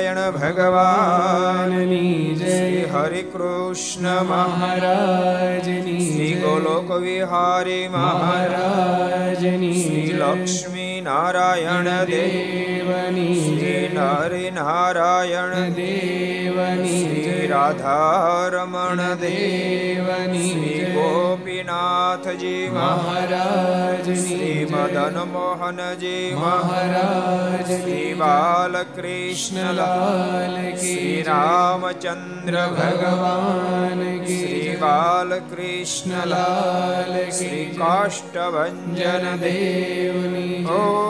સ્વામિનારાયણ ભગવાનની જય હરે કૃષ્ણ મહારાજની શ્રી. ગોલોક વિહારી મહારાજ મહારાજની શ્રી. લક્ષ્મી નારાયણ દેવની શ્રી જય. નરિ નારાયણ દેવની શ્રી. રાધારમણ દેવની શ્રી ગોપીનાથજી મહારાજ મહારાજની શ્રી. મદન મોહનજી મહારાજ શ્રી. બાલકૃષ્ણલાલ શ્રી. રામચંદ્ર ભગવાન શ્રી. બાલકૃષ્ણલાલ શ્રી કાષ્ટભન દેવની જય.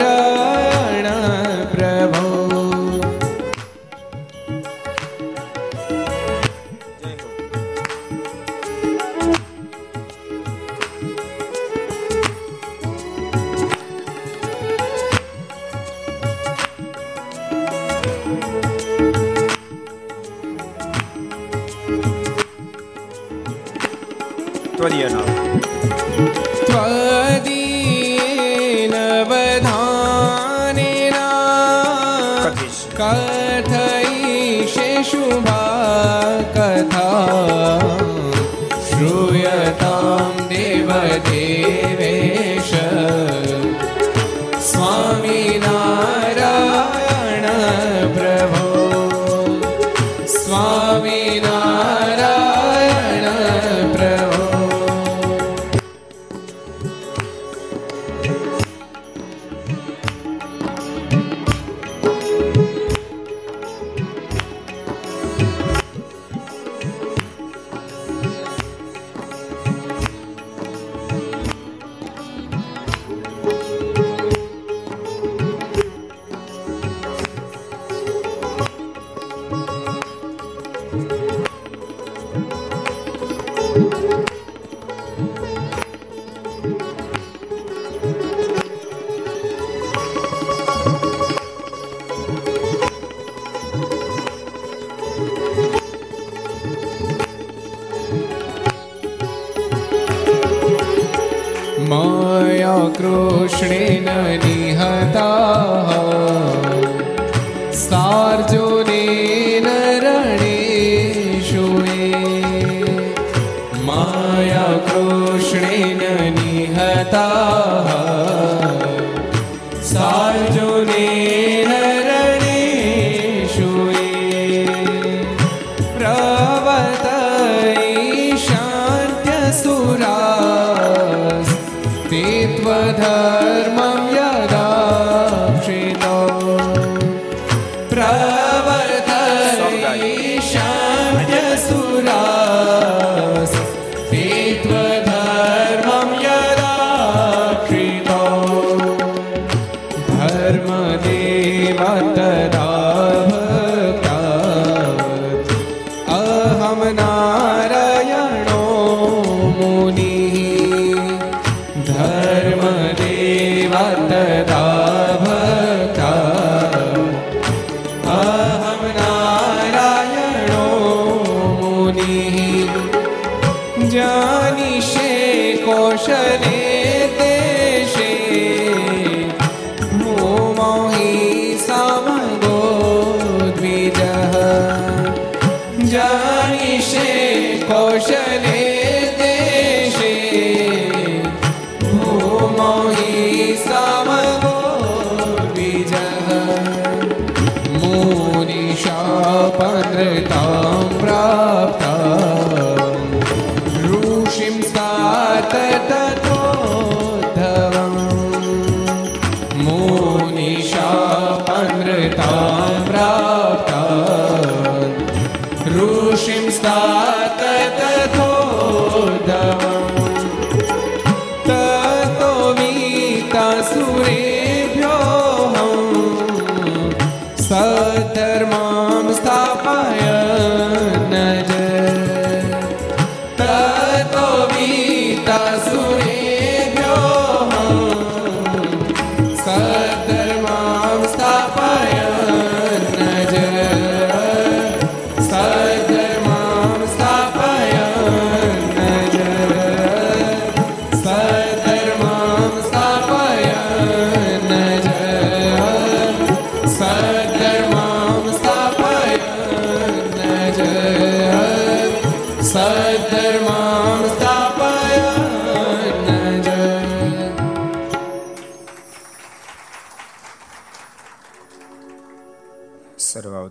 प्रवतैशान्त्यसुरास्ते त्वधर्मं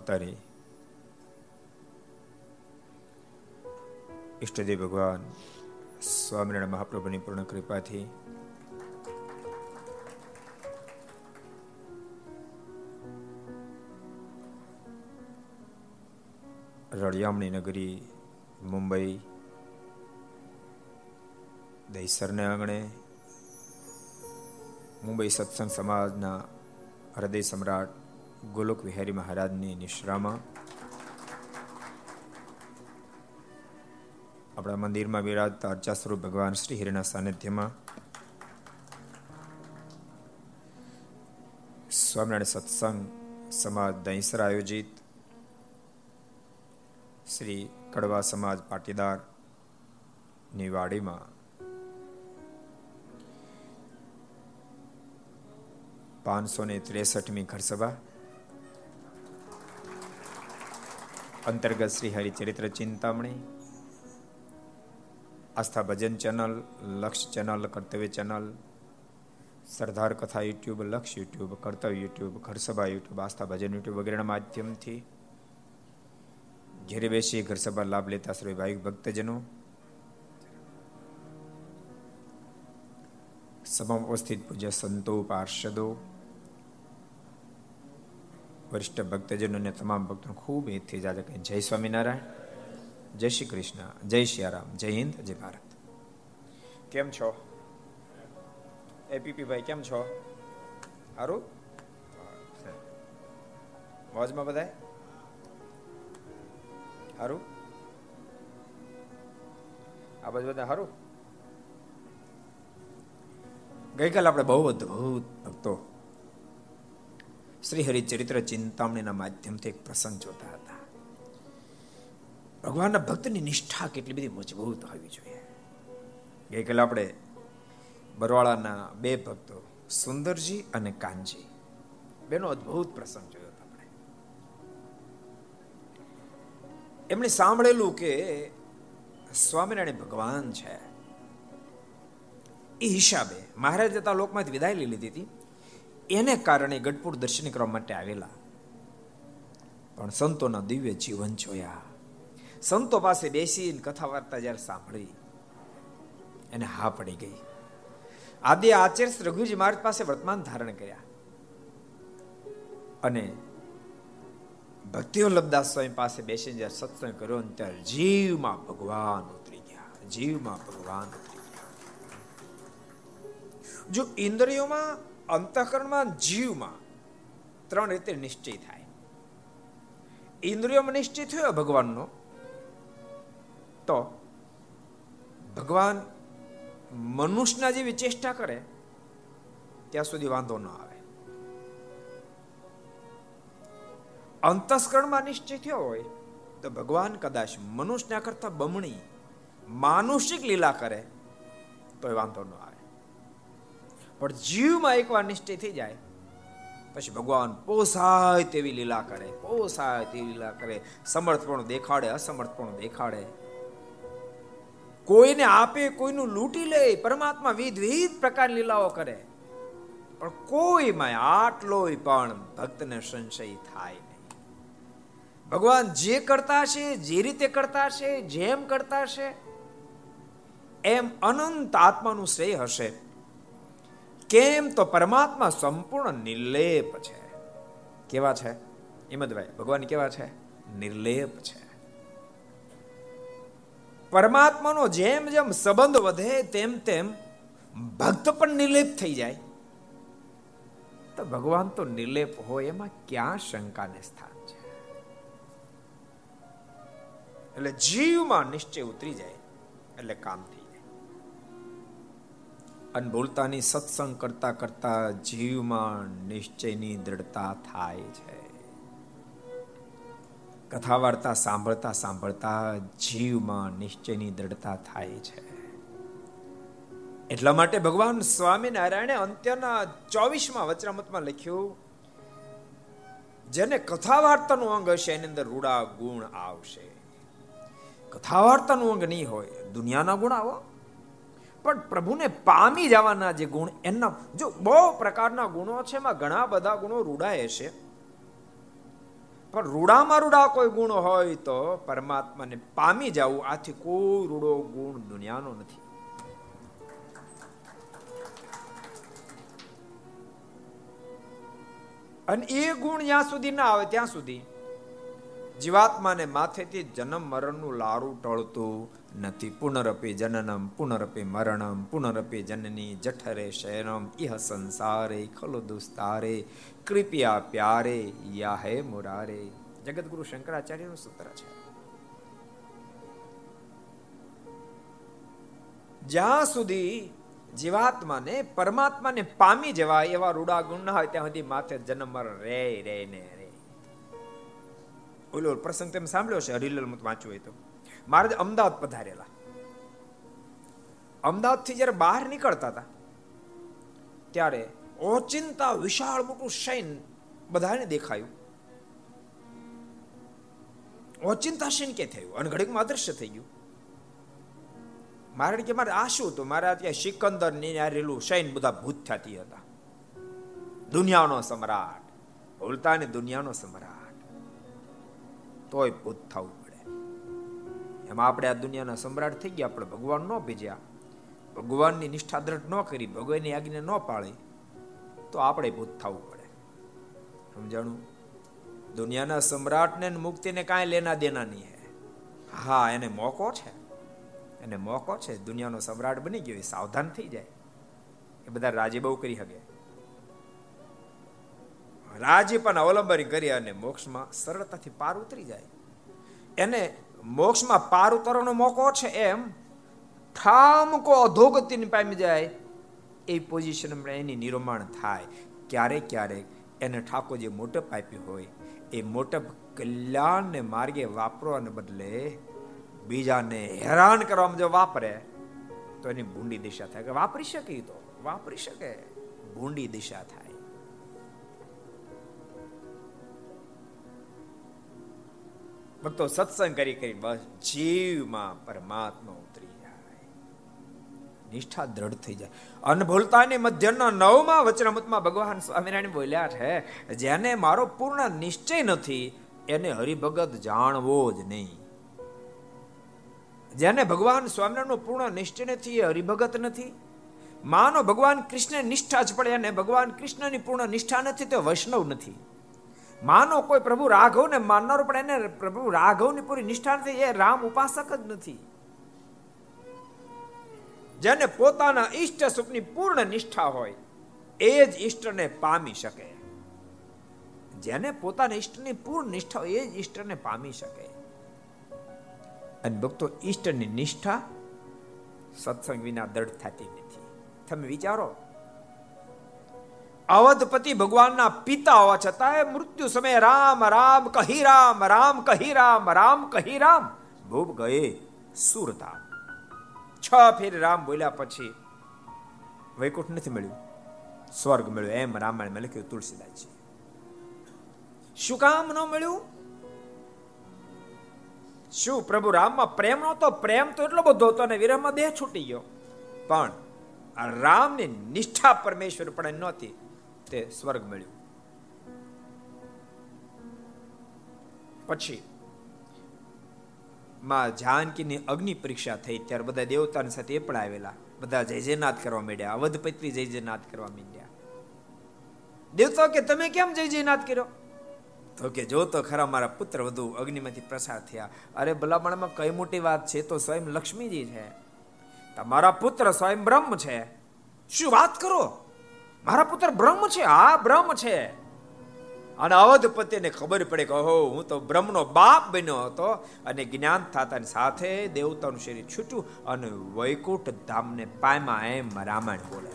સર્વ અવતારી ઈષ્ટદેવ ભગવાન સ્વામિનારાયણ મહાપ્રભુની પૂર્ણ કૃપાથી રળિયામણી નગરી મુંબઈ દહીસરને આંગણે મુંબઈ સત્સંગ સમાજના હૃદય સમ્રાટ ગોલોક વિહારી મહારાજની નિશ્રામાં આપણા મંદિરમાં બિરાજતા અર્ચા સ્વરૂપ ભગવાન શ્રી હિરના સાનિધ્યમાં સ્વામિનારાયણ સત્સંગ સમાજ દહીસર આયોજિત, શ્રી કડવા સમાજ પાટીદારની વાડીમાં પાંચસો ને ત્રેસઠમી ઘર અંતર્ગત Shri Haricharitra Chintamani, Aastha Bhajan channel, Laksh channel, Kartavya channel, Sardar Katha YouTube, Laksh YouTube, Kartavya YouTube, Gharsabha YouTube, Aastha Bhajan YouTube વગેરેના માધ્યમથી ઘેરે બેસી ઘરસભા લાભ લેતા શ્રી ભાઈ ભક્તજનો સભામાં ઉપસ્થિત પૂજ્ય સંતો, પાર્ષદો વરિષ્ઠ ભક્તજનો અને તમામ ભક્તોને ખૂબ હિતથી જાજે કહે જય સ્વામિનારાયણ, જય શ્રી કૃષ્ણ, જય શ્રી જય હિન્દ, જય ભારત. કેમ છો? એપીપી ભાઈ, કેમ છો? સારું મોજમાં બધાય? સારું આ બાજુ બધા સારું ગઈકાલ આપણે બહુ અદભુત ભક્તો શ્રી હરિચરિત્ર ચિંતામણીના માધ્યમથી એક પ્રસંગ જોતા હતા. ભગવાનના ભક્તની નિષ્ઠા કેટલી બધી મજબૂત હોવી જોઈએ. ગઈકાલે આપણે બરવાળાના બે ભક્તો, સુંદરજી અને કાનજી, બેનો અદ્ભુત પ્રસંગ જોયો આપણે. એમણે સાંભળેલું કે સ્વામિનારાયણ ભગવાન છે. એ હિસાબે મહારાજ જતા લોકમાંથી વિદાય લઈ લીધી હતી. એને કારણે ગઢપુર દર્શન કરવા માટે આવેલા. પણ સંતોના દિવ્ય જીવન જોયા. સંતો પાસે બેસીને કથા વાર્તા જ્યારે સાંભળી, એને હા પડી ગઈ. આદિ આચાર્ય રઘુજી મહારાજ પાસે વર્તમાન ધારણ કર્યા. અને ભક્તિઓ વલ્લભદાસ સ્વામી પાસે બેસીને જ્યારે સત્સંગ કર્યો ત્યારે જીવમાં ભગવાન ઉતરી ગયા. જીવમાં ભગવાન ઉતરી ગયા. જો ઇન્દ્રિયોમાં અંતઃકરણમાં જીવમાં ત્રણ રીતે નિશ્ચય થાય. ઇન્દ્રિયોમાં નિશ્ચય થયો ભગવાનનો, તો ભગવાન મનુષ્યના જેવી ચેષ્ટા કરે, ત્યાં સુધી વાંધો ન આવે. અંતસ્કરણમાં નિશ્ચય થયો હોય, તો ભગવાન કદાચ મનુષ્યના કરતા બમણી માનુષિક લીલા કરે તો એ વાંધો ન આવે. પણ જીવમાં એકવાર નિશ્ચય થઈ જાય, પછી ભગવાન પોસાય તેવી લીલા કરે, પોસાય તેવી લીલા કરે, સમર્થપણું દેખાડે, અસમર્થપણું દેખાડે. કોઈને આપે, કોઈનું લૂંટી લે, પરમાત્મા વિધ વિધ પ્રકારની લીલાઓ કરે. પણ કોઈમાં આટલોય પણ ભક્તને સંશય થાય નહીં. ભગવાન જે કરતા છે જે રીતે કરતા છે જેમ કરતા છે એમ અનંત આત્માનું શ્રેય હશે. કેમ તો પરમાત્મા સંપૂર્ણ નિર્લેપ છે? કેવા છે? હિંમતભાઈ, ભગવાન કેવા છે? નિર્લેપ છે. પરમાત્માનો જેમ જેમ સંબંધ વધે તેમ તેમ ભક્ત પણ નિર્લેપ થઈ જાય. તો ભગવાન તો નિર્લેપ હોય એમાં ક્યાં શંકાને સ્થાન છે? એટલે જીવમાં નિશ્ચય ઉતરી જાય, એટલે કામ અનભૂલતાની સત્સંગ કરતા કરતા જીવમાં નિશ્ચયની દ્રઢતા થાય છે. કથા વાર્તા સાંભળતા સાંભળતા જીવમાં નિશ્ચયની દ્રઢતા થાય છે. એટલા માટે ભગવાન સ્વામિનારાયણે અંત્યના ચોવીસમાં વચરામતમાં લખ્યું, જેને કથા વાર્તાનું અંગ હશે એની અંદર રૂડા ગુણ આવશે. કથા વાર્તાનું અંગ નહીં હોય, દુનિયાના ગુણ આવો. પણ પ્રભુને પામી જવાના જે ગુણ એના જો બહુ પ્રકારના ગુણો છે, એમાં ઘણા બધા ગુણો રૂડાય છે. પણ રૂડામાં રૂડા કોઈ ગુણ હોય તો પરમાત્માને પામી જવું આથી કોઈ રૂડો ગુણ દુનિયાનો નથી. અને એ ગુણ જ્યાં સુધી ના આવે ત્યાં સુધી જીવાત્માને માથેથી જન્મ મરણનું લારું ટળતું નથી પુનરપી જનનમ પુનરપી મરણમ પુનરપી જનની જઠરે શયનમ ઇહ સંસારે ખલો દુસ્તારે કૃપયા પ્યારે યા હે મુરારે જગતગુરુ શંકરાચાર્યનું સૂત્ર છે। જ્યાં સુધી જીવાત્માને, પરમાત્માને પામી જવાય એવા રૂડા ગુણ ના હોય, ત્યાં સુધી માથે જન્મ રે રે ને રે. ઓલો પ્રસંગ તેમ સાંભળ્યો છે હરિલલ મત વાંચ્યું હોય તો. મહારાજ અમદાવાદ પધારેલા. અમદાવાદથી જ્યારે બહાર નીકળતા હતા, ત્યારે ઓચિંતા વિશાળ મોટું શૈન બધાને દેખાયું. ઓચિંતા શૈન કે થયું? અને ઘડીકમાં અદૃશ્ય થઈ ગયું. મારે કે મારે આ શું હતું? મારે ત્યાં સિકંદરની રેલું શૈન બધા ભૂત થતી હતા. દુનિયાનો સમ્રાટ. ભૂલતા ને દુનિયાનો સમ્રાટ. તોય ભૂત થવું એમાં આપણે આ દુનિયાના સમ્રાટ થઈ ગયા, આપણે ભગવાન ન ભેજ્યા. ભગવાનની નિષ્ઠા દ્રઢ ન કરી, ભગવાનની આજ્ઞા ન પાળી, તો આપણે ભૂત થવું પડે. સમજાણું? દુનિયાના સમ્રાટને મુક્તિને કાંઈ લેના દેના નહીં હે. હા, એને મોકો છે. એને મોકો છે. દુનિયાનો સમ્રાટ બની ગયો સાવધાન થઈ જાય. એ બધા રાજી બહુ કરી શકે રાજી પણ અવલંબન કરી અને મોક્ષમાં સરળતાથી પાર ઉતરી જાય. એને મોક્ષમાં પાર ઉતરવાનો મોકો છે એમ. ઠામકો અધોગતિને પામી જાય, એ પોઝિશન એની નિર્માણ થાય. ક્યારેક ક્યારેક એને ઠાકોર જે મોટપ આપ્યું હોય, એ મોટપ કલ્યાણને માર્ગે વાપરવાને બદલે બીજાને હેરાન કરવામાં જો વાપરે, તો એની ભૂંડી દિશા થાય. કે વાપરી શકે તો, વાપરી શકે. ભૂંડી દિશા થાય. ભક્તો સત્સંગ કરી કરી બસ જીવમાં પરમાત્મા ઉતરી જાય. નિષ્ઠા દ્રઢ થઈ જાય. અનભૂલતાની મધ્યના નવમાં વચનામૃતમાં ભગવાન સ્વામિનારાયણ બોલ્યા છે, જેને મારો પૂર્ણ નિશ્ચય નથી, એને હરિભગત જાણવો જ નહીં. જેને ભગવાન સ્વામિનારાયણનો પૂર્ણ નિશ્ચય નથી, એ હરિભગત નથી. માનો ભગવાન કૃષ્ણ નિષ્ઠા જ પડે અને ભગવાન કૃષ્ણની પૂર્ણ નિષ્ઠા નથી, તો વૈષ્ણવ નથી. માનો કોઈ પ્રભુ રાઘવને માનનારો પણ એને પ્રભુ રાઘવની પૂરી નિષ્ઠા નથી, એ રામ ઉપાસક જ નથી. જેને પોતાના ઈષ્ટ સુખની પૂર્ણ નિષ્ઠા હોય, એ જ ઈષ્ટને પામી શકે. જેને પોતાના ઈષ્ટની પૂર્ણ નિષ્ઠા હોય, એ જ ઈષ્ટને પામી શકે. અને ભક્તો, ઈષ્ટની નિષ્ઠા સત્સંગ વિના દૃઢ થતી નથી. તમે વિચારો અવધપતિ ભગવાનના પિતા હોવા છતાંય મૃત્યુ સમયે રામ રામ, કહી રામ રામ, કહી રામ રામ, કહી રામ. ભૂપ ગયે સુરતા છ ફેર રામ બોલ્યા પછી વૈકુંઠ નથી મળ્યું. સ્વર્ગ મળ્યો એમ રામાયણમાં લખ્યું, તુલસીદાસજી. શું કામ ન મળ્યું? શું પ્રભુ રામમાં પ્રેમ નહોતો? પ્રેમ તો એટલો બધો હતો અને વિરહમાં દેહ છૂટી ગયો. પણ રામની નિષ્ઠા પરમેશ્વર પણ નહોતી. તે સ્વર્ગ મળ્યું. પછી, માં જાનકીની અગ્નિ પરીક્ષા થઈ ત્યારે બધા દેવતાની સાથે એ પણ આવેલા. બધા જય જયનાથ કરવા માંડ્યા અવધપત્રી જય જયનાથ કરવા માંડ્યા. દેવતા કે, તમે કેમ જય જયનાથ કર્યો? તો કે, જો તો ખરા મારા પુત્ર વધુ અગ્નિમાંથી પ્રસાર થયા. અરે ભલામણમાં કઈ મોટી વાત છે? તો સ્વયં લક્ષ્મીજી છે. તમારા પુત્ર સ્વયં બ્રહ્મ છે. શું વાત કરો? મારા પુત્ર બ્રહ્મ છે, હા, બ્રહ્મ છે. અને અવધપતિને ખબર પડે કે, ઓહો, હું તો બ્રહ્મનો બાપ બન્યો હતો અને જ્ઞાન થતાની સાથે દેવતાનું શરીર છૂટ્યું અને વૈકુંઠ ધામને પાયમાં એમ રામાયણ બોલે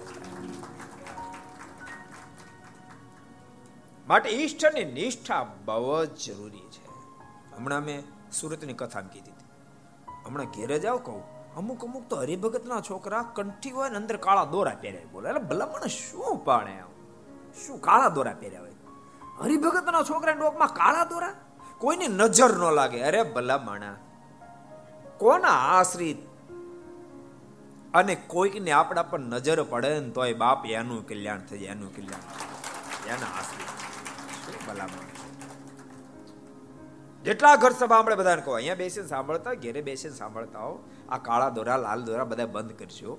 માટે ઈષ્ટની નિષ્ઠા બહુ જ જરૂરી છે. હમણાં મેં સુરતની કથા કીધી હતી. હમણાં ઘેરે જાઓ કહું. અમુક અમુક તો હરિભગતના છોકરા કંઠી હોય ને અંદર કાળા દોરા પહેર્યા બોલે, એટલે ભલામણ શું પાણે શું કાળા દોરા પહેર્યા હોય? હરિભગતના છોકરા ડોકમાં કાળા દોરા? કોઈની નજર ન લાગે. અરે ભલામણા કોના આશ્રિત? અને કોઈકને આપણા પર નજર પડે ને તોય બાપ એનું કલ્યાણ થઈ જાય, એનું કલ્યાણ. એના આશ્રિત. ભલા જેટલા ઘર સભા આપણે બધાને કહો, અહીંયા બેસીને સાંભળતા, ઘેરે બેસીને સાંભળતા હો. આ કાળા દોરા, લાલ દોરા બધા બંધ કરશો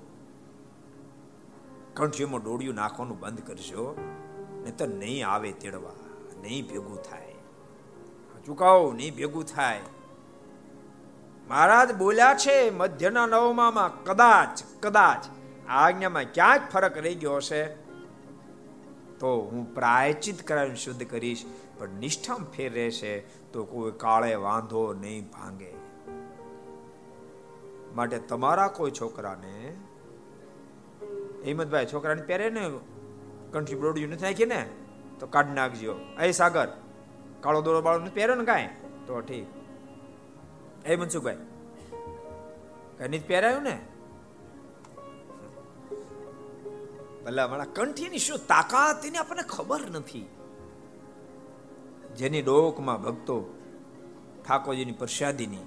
કંઠીઓમાં ડોડિયું નાખવાનું બંધ કરશો ને તો નહીં આવે તેડવા, નહીં ભેગું થાય. ચુકાવો નહીં ભેગું થાય. મહારાજ બોલ્યા છે, મધ્યના નવમામાં, કદાચ કદાચ. આજ્ઞામાં ક્યાંક ફરક રહી ગયો હશે? તો હું પ્રાયચિત કરાવીને શુદ્ધ કરીશ. પણ નિષ્ઠામ ફેર રહેશે તો કોઈ કાળે વાંધો નહીં ભાંગે. માટે તમારા કોઈ છોકરાને, હિંમતભાઈ, છોકરાને પહેરે ને કંઠી બ્રોડિયું નથી નાખી ને? તો કાઢ નાખજો. એ સાગર, કાળો દોડો બાળો નથી પહેર્યો ને કાંઈ? તો ઠીક. એ મનસુખભાઈ, કઈ નથી પહેરાયું ને? ભલા મારા કંઠીની શું તાકાત એની આપણને ખબર નથી? જેની ડોકમાં ભક્તો ઠાકોરજીની પ્રસાદીની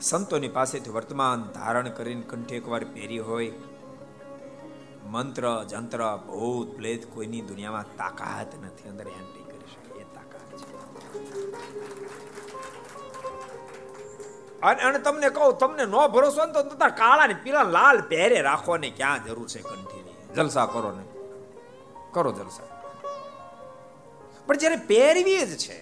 સંતોની પાસેથી વર્તમાન ધારણ કરીને કંઠે એકવાર પહેરી હોય. મંત્ર, જંત્ર, ભૂત, પ્લેત કોઈની દુનિયામાં તાકાત નથી. અંદર એન્ટ્રી કરી શકે. એ તાકાત છે. અને તમને કહું, તમને નો ભરોસો ને તો કાળા ને પીલા લાલ પહેરે રાખવાની ક્યાં જરૂર છે કંઠીની? જલસા કરો ને. કરો જલસા. પણ જ્યારે પહેરવી જ છે,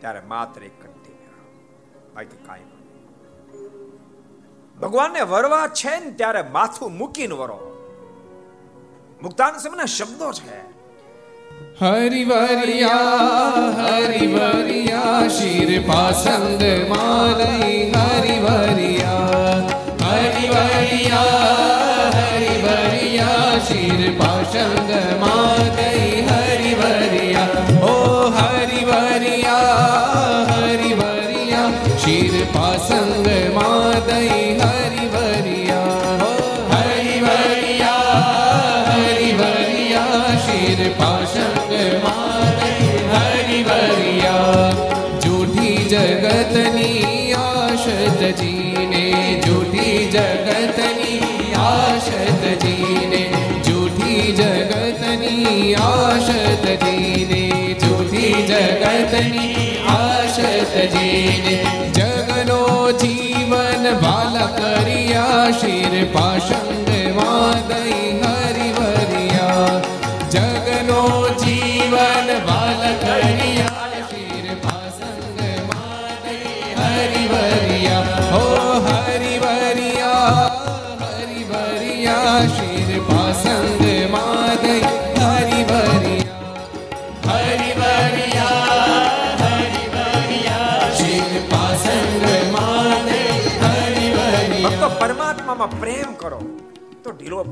ત્યારે માત્ર એક કંઠી બાકી કાંઈ ભગવાનને વરવા છે ને ત્યારે માથું મૂકીને વરો. મુક્તાન સમય શબ્દો છે, હરિવરિયા હરિવરિયા, શિર પાસંદ માલઈ હરિવરિયા. હરિવરિયા હરિવરિયા શિર પાસંદ માલઈ હરિવરિયા ઓ હરિવરિયા હરિવરિયા શિર પાસંગ માદઈ હરિવરિયા હરિવરિયા હરિવરિયા શિર પાસંગ માદઈ હરિવરિયા જૂઠી જગતની આશત જીને જૂઠી જગતની આશત જીને જગતની આશત જીને જગનો જીવન વાલા કરી આશીર પાશંગ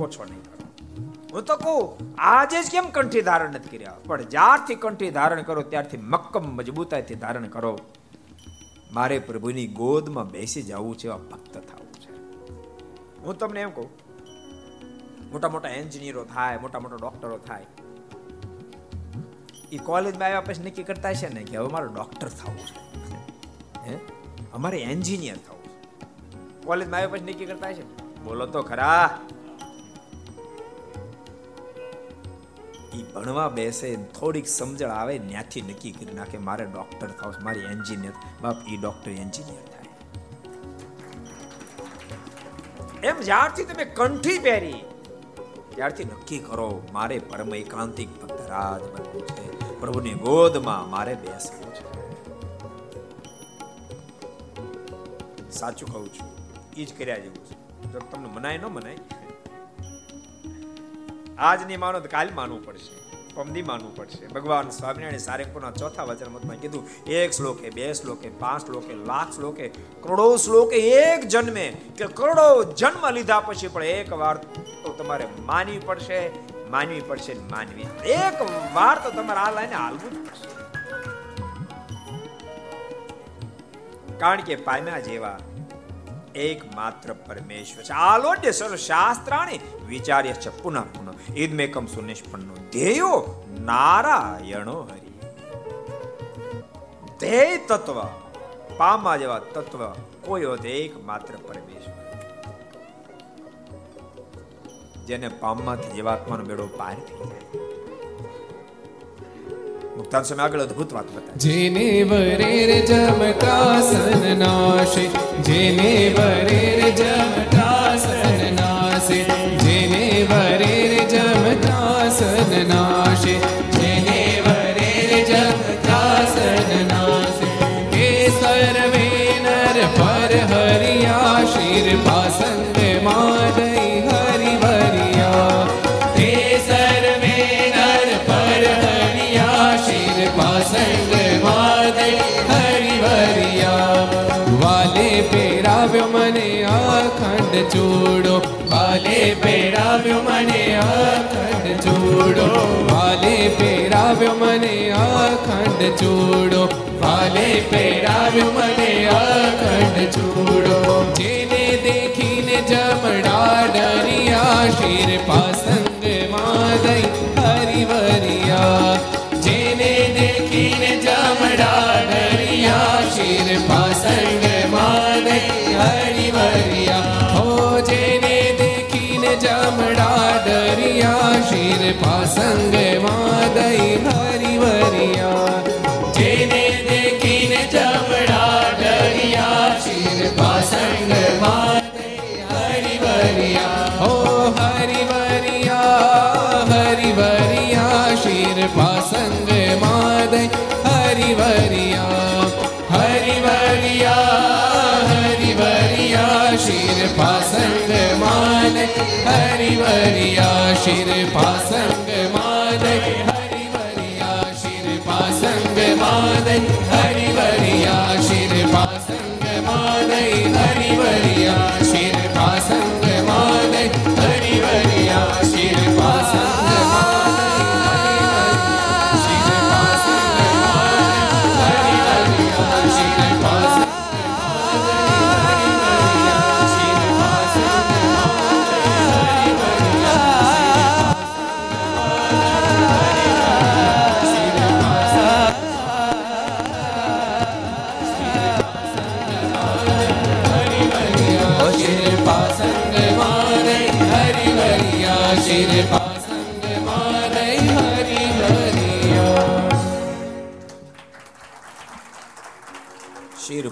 ઢીલો નહીં કરો. હું તો કહું આજે જ કેમ કંઠી ધારણ નથી કર્યા? પણ જ્યારથી કંઠી ધારણ કરો, ત્યારથી મક્કમ મજબૂતાઈથી ધારણ કરો. મારે પ્રભુની ગોદમાં બેસી જવું છે, એવા ભક્ત થવું છે. હું તમને એમ કહું, મોટા મોટા એન્જિનિયરો થાય, મોટા મોટા ડોક્ટરો થાય. એ કોલેજમાં આવ્યા પછી નક્કી કરતા છે ને કે હવે મારે ડોક્ટર થવું છે. અમારે એન્જિનિયર થવું છે. કોલેજમાં આવ્યા પછી નક્કી કરતા છે બોલો તો ખરા. એ ભણવા બેસે થોડીક સમજણ આવે ત્યાંથી નક્કી કરી નાખે, મારે ડોક્ટર થાવ, મારી એન્જિનિયર બાપ એ ડોક્ટર એન્જિનિયર થાય. એમ જ્યારથી તમે કંઠી પહેરી, ત્યારથી નક્કી કરો, મારે પરમ એકાંતિક ભક્ત રાજ બનવું છે. પ્રભુની ગોદમાં મારે બેસવું છે. સાચું કહું છું એ જ કર્યા જેવું છે. જો તમને મનાય ન મનાય આજ નહીં માનો તો કાલ માનવું પડશે. પમદી માનવું પડશે. ભગવાન સ્વામિનારાયણ સારેપુરના ચોથા વચન મતમાં કીધું, એક શ્લોકે બે શ્લોકે પાંચ શ્લોકે લાખ શ્લોકે કરોડો શ્લોકે એક જન્મે. કે કરોડો જન્મ લીધા પછી પણ એક વાર તો તમારે માનવી પડશે માનવી પડશે માનવી. એક વાર તો તમારે આ લાઈને હાલવું પડશે. કારણ કે પામ્યા જેવા એક માત્ર પરમેશ્વર છે. આલોડ્ય સર્વ શાસ્ત્રાણી વિચાર્ય છે પુનઃ પુનઃ. ઈદમેકમ સુનિષ્પન્નો ધ્યેયો નારાયણો હરિ. ધ્યેય તત્વ, પામા જેવા તત્વ કોઈ હોતે એક માત્ર પરમેશ્વર. જેને પામમાંથી જીવાત્માનો મેળો પાર થઈ જાય. મુક્તાન સમય આગળ અદ્ભુત વાત બતાવે જેને વરેર જમકાસન નાશે જેને વરેર જમટાસન પેરાવ્યો મને અખંડ ચૂડો વાલે પેરાવ્યો મને અખંડ ચૂડો જેને દેખીને જમડા ડરિયા શિર પાસંગ માદઈ હરિવરિયા જેને દેખીને જમડા ડરિયા શિર પાસંગ માદઈ હરિવરિયા હો જેને દેખીને જમડા ડરિયા શિર પાસંગ શિર પાસંગ માદઈ હરિવરિયા હરિવરિયા હરિવરિયા શિર પાસંગ માદઈ હરિવરિયા શિર પાસંગ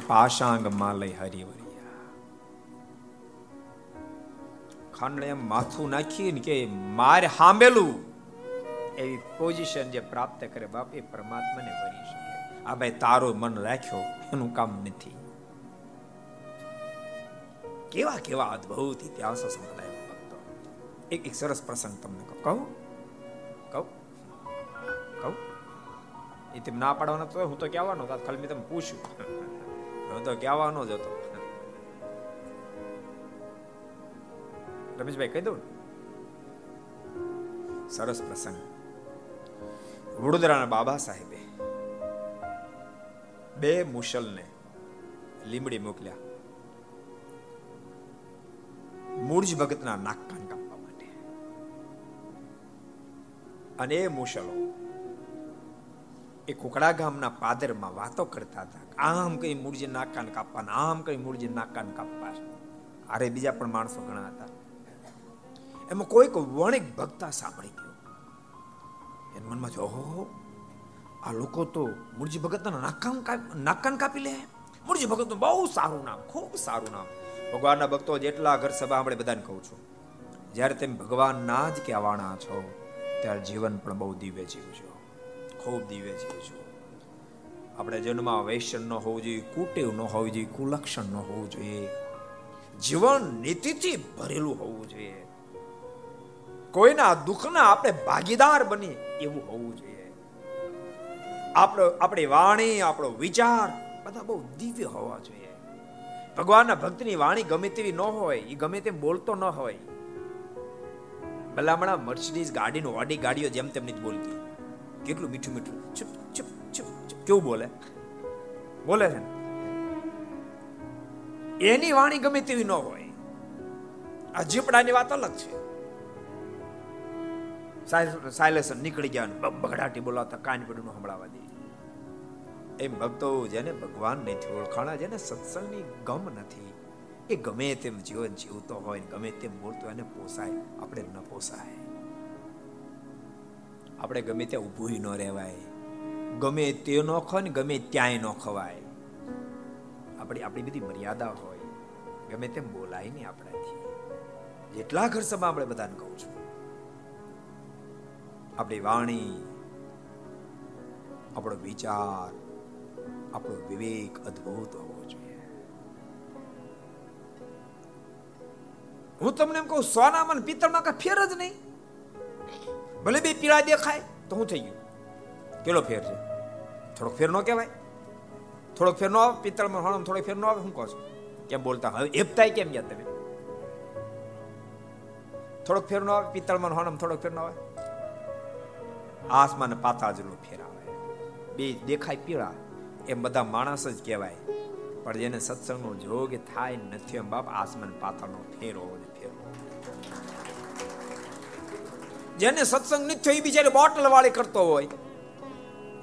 શિર પાશાંગ માલય હરિવરિયા ખાંડે એમ માથું નાખીને કે મારે હાંબેલું એવી પોઝિશન જે પ્રાપ્ત કરે બાપ એ પરમાત્માને વરી શકે આ ભાઈ તારો મન રાખ્યો એનું કામ નથી કેવા કેવા અદ્ભુત ઇતિહાસો સંભળાય ભક્તો એક એક સરસ પ્રસંગ તમને કહું કહું કહું કહું એ તેમ ના પાડવાનો તો હું તો કહેવાનો હતો ખાલી મેં તમે પૂછ્યું હું તો કહેવાનો જ હતો રમેશભાઈ, કહી દઉં સરસ પ્રસંગ. વડોદરાના બાબા સાહેબે બે મુશલને લીમડી મોકલ્યા. મૂળજ ભગતના નાક કાન કાપવા માટે. અને એ મુશલો એ કુકડા ગામના પાદરમાં વાતો કરતા હતા. આમ કઈ મૂળજી નાક કાન કાપવાના, આમ કઈ મૂળજી નાક કાન કાપવા. અરે બીજા પણ માણસો ઘણા હતા. એમાં કોઈક વણિક ભક્તા સાંભળી ગયો. એના મનમાં ઓહો, આ લોકો તો મૂળજી ભગતના નાકામ નાકાન કાપી લે. મૂળજી ભગતનું બહુ સારું નામ, ખૂબ સારું નામ. ભગવાનના ભક્તો જેટલા ઘર સભા આપણે બધાને કહું છું, જ્યારે તમે ભગવાનના જ કહેવાના છો, ત્યારે જીવન પણ બહુ દિવ્ય જીવજો. ખૂબ દિવ્ય જીવજો. આપણે જન્મમાં વૈશ્ય ન હોવું જોઈએ, કુટેવ ન હોવું જોઈએ, કુલક્ષણ ન હોવું જોઈએ. જીવન નીતિથી ભરેલું હોવું જોઈએ. કોઈના દુઃખના આપણે ભાગીદાર બની એવું હોવું જોઈએ. આપણો આપણી વાણી, આપણો વિચાર બધા બહુ દિવ્ય હોવા જોઈએ. ભગવાનના ભક્તની વાણી ગમે તેવી ન હોય એ ગમે તેમ બોલતો ન હોય. ભલામણા મર્સિડીઝ ગાડીનો ઓડી ગાડીઓ જેમ તેમની જ બોલતી. કેટલું મીઠું મીઠું. કેવું બોલે? બોલે છે એની વાણી ગમે તેવી ન હોય. આ જીપડાની વાત અલગ છે. સાયલેસન નીકળી ગયા બગડાટી બોલાવતા કાન પડું સંભળાવા દે. એમ ભક્તો જેને ભગવાન નથી ઓળખાણા, જેને સત્સંગની ગમ નથી, એ ગમે તેમ જીવન જીવતો હોય ગમે તેમ બોલતો એને પોસાય, આપણે ન પોસાય. આપણે ગમે ત્યાં ઊભું ન રહેવાય. ગમે તે ન ખવાય ને ગમે ત્યાંય ન ખવાય. આપણી આપણી બધી મર્યાદા હોય. ગમે તેમ બોલાય નહીં આપણાથી. જેટલા ઘર સભા આપણે બધાને કહું છું. આપણી વાણી, આપણો વિચાર, આપણો વિવેક અદ્ભુત હોવો જોઈએ. હું તમને એમ કહું, સોનામાં પિત્તળમાં કઈ ફેર જ નહીં. ભલે બે પીળા દેખાય તો હું થઈ ગયું. કેટલો ફેર છે? થોડોક ફેર નો કહેવાય. થોડોક ફેર નો આવે પિત્તળમાં હણમ થોડોક ફેર નો આવે શું કહો છો. કેમ બોલતા હવે એપતાય કેમ ગયા તમે થોડોક ફેર નો આવે પિત્તળમાં હણમ થોડોક ફેર નો આવે? આસમાન પાતાળ જેટલો ફેર આવે. બે દેખાય પીળા, એમ બધા માણસ જ કહેવાય. પણ જેને સત્સંગનો જોગ થાય નથી એમ બાપ, આસમાન પાતાળનો ફેરો ફેરો જેને સત્સંગ નથી એ બીજાને બોટલ વાળી કરતો હોય.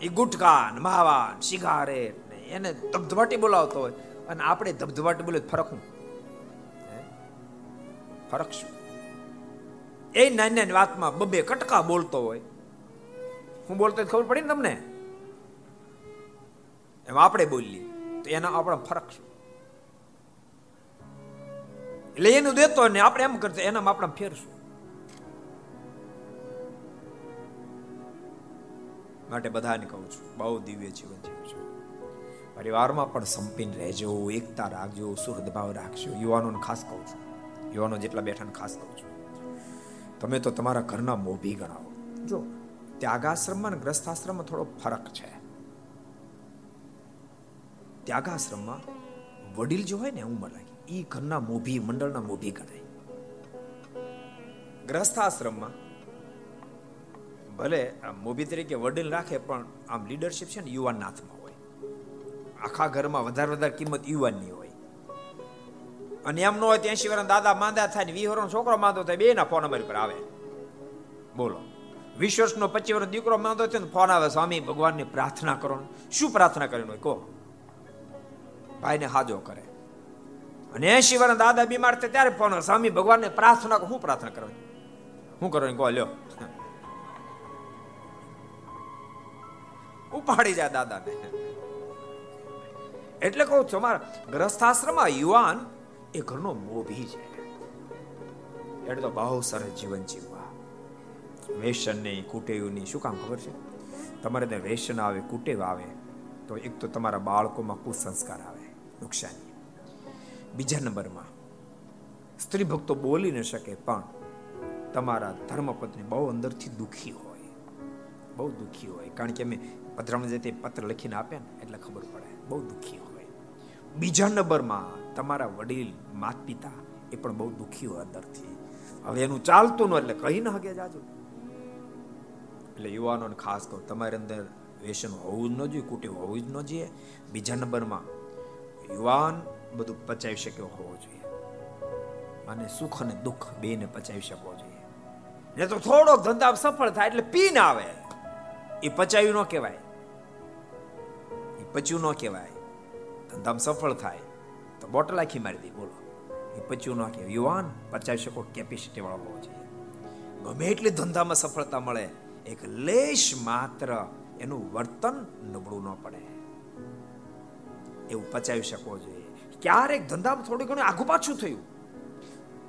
એ ગુટકા માવાન, સિગારેટ એને ધબધબાટી બોલાવતો હોય. અને આપણે ધબધબાટી બોલે ફરક શું? ફરક શું? એ નાની નાની વાતમાં બબે કટકા બોલતો હોય. હું બોલતો ખબર પડી ને તમને? એમ આપણે બોલીએ તો એના આપણા ફરક શું? એટલે એનું દેતો ને આપણે એમ કરતો એનામાં આપણા ફેરશું માટે બધાને કહું છું, બહુ દિવ્ય જીવન જીવું છું. પરિવારમાં પણ સંપીન રહેજો, એકતા રાખજો સુહૃદભાવ રાખજો. યુવાનોને ખાસ કહું છું, યુવાનો જેટલા બેઠાને ખાસ કહું છું. તમે તો તમારા ઘરના મોભી ગણાવો. જો, ત્યાગાશ્રમમાં અને ગ્રસ્થાશ્રમમાં થોડો ફરક છે. ત્યાગાશ્રમમાં વડીલ જો હોય ને ઉંમર લાગી એ ઘરના મોભી, મંડળના મોભી ગણાય. ગ્રસ્થાશ્રમમાં ભલે મોભી તરીકે વડીલ રાખે, પણ આમ લીડરશિપ છે ને યુવાનના હાથમાં હોય. આખા ઘરમાં વધારે વધારે કિંમત યુવાનની હોય. અને એમ ન હોય ત્યાંશી વર્ષ દાદા માંદા થાય ને વીસ છોકરો માંદો થાય બે ના ફોન અમારી પર આવે. બોલો. વીસ વર્ષનો, પચીસ વર્ષ દીકરો માંદો થયો ને ફોન આવે, સ્વામી, ભગવાનની પ્રાર્થના કરો શું પ્રાર્થના કરીને હોય? કહો. ભાઈને હાજો કરે. અને એસી વર્ષ દાદા બીમાર થાય ત્યારે ફોન સ્વામી, ભગવાનને પ્રાર્થના શું પ્રાર્થના કરવાની શું કરવાની કહો, લ્યો. ઉપાડી જાય દાદાને. એટલે કહું છું, અમારા ગ્રસ્થાશ્રમમાં યુવાન એ ઘરનો મોભી છે. એટલે તો બહુ સરસ જીવન જીવવા. વેસન નહીં કુટેવની શું કામ ખબર છે? તમારે ત્યાં વેસન આવે, કુટેવ આવે, તો એક તો તમારા બાળકોમાં કુસંસ્કાર આવે, નુકસાની. બીજા નંબરમાં, સ્ત્રી ભક્તો બોલી ન શકે, પણ તમારા ધર્મપત્ની બહુ અંદરથી દુઃખી હોય. બહુ દુઃખી હોય, કારણ કે અમે પધરામણ પત્ર લખીને આપે ને, એટલે ખબર પડે. બહુ દુઃખી હોય. બીજા નંબરમાં તમારા વડીલ માત પિતા એ પણ બહુ દુઃખી હોય અંદરથી. હવે એનું ચાલતું ન એટલે કહી ન હગે જાજો. એટલે યુવાનોને ખાસ કહું, તમારી અંદર વ્યસન હોવું જ ન જોઈએ કુટી હોવું જ ન જોઈએ. બીજા નંબરમાં યુવાન બધું પચાવી શક્યો હોવો જોઈએ. અને સુખ અને દુઃખ બેને પચાવી શકવો જોઈએ. ને તો થોડોક ધંધા સફળ થાય એટલે પીન આવે. એ પચાવ્યું ન કહેવાય. પચ્યું ન કહેવાય. ધંધામાં સફળ થાય, તો બોટલ આખી મારી દે, બોલો. એ પચ્યું ન કહેવાય. યુવાન પચાવી શકો કેપેસિટી વાળો હોવો જોઈએ. ગમે એટલી ધંધામાં સફળતા મળે, એક લેશ માત્ર એનું વર્તન નબળું ન પડે. એવું પચાવી શકવો જોઈએ. ક્યારેક ધંધામાં થોડું ઘણું આઘું પાછું થયું,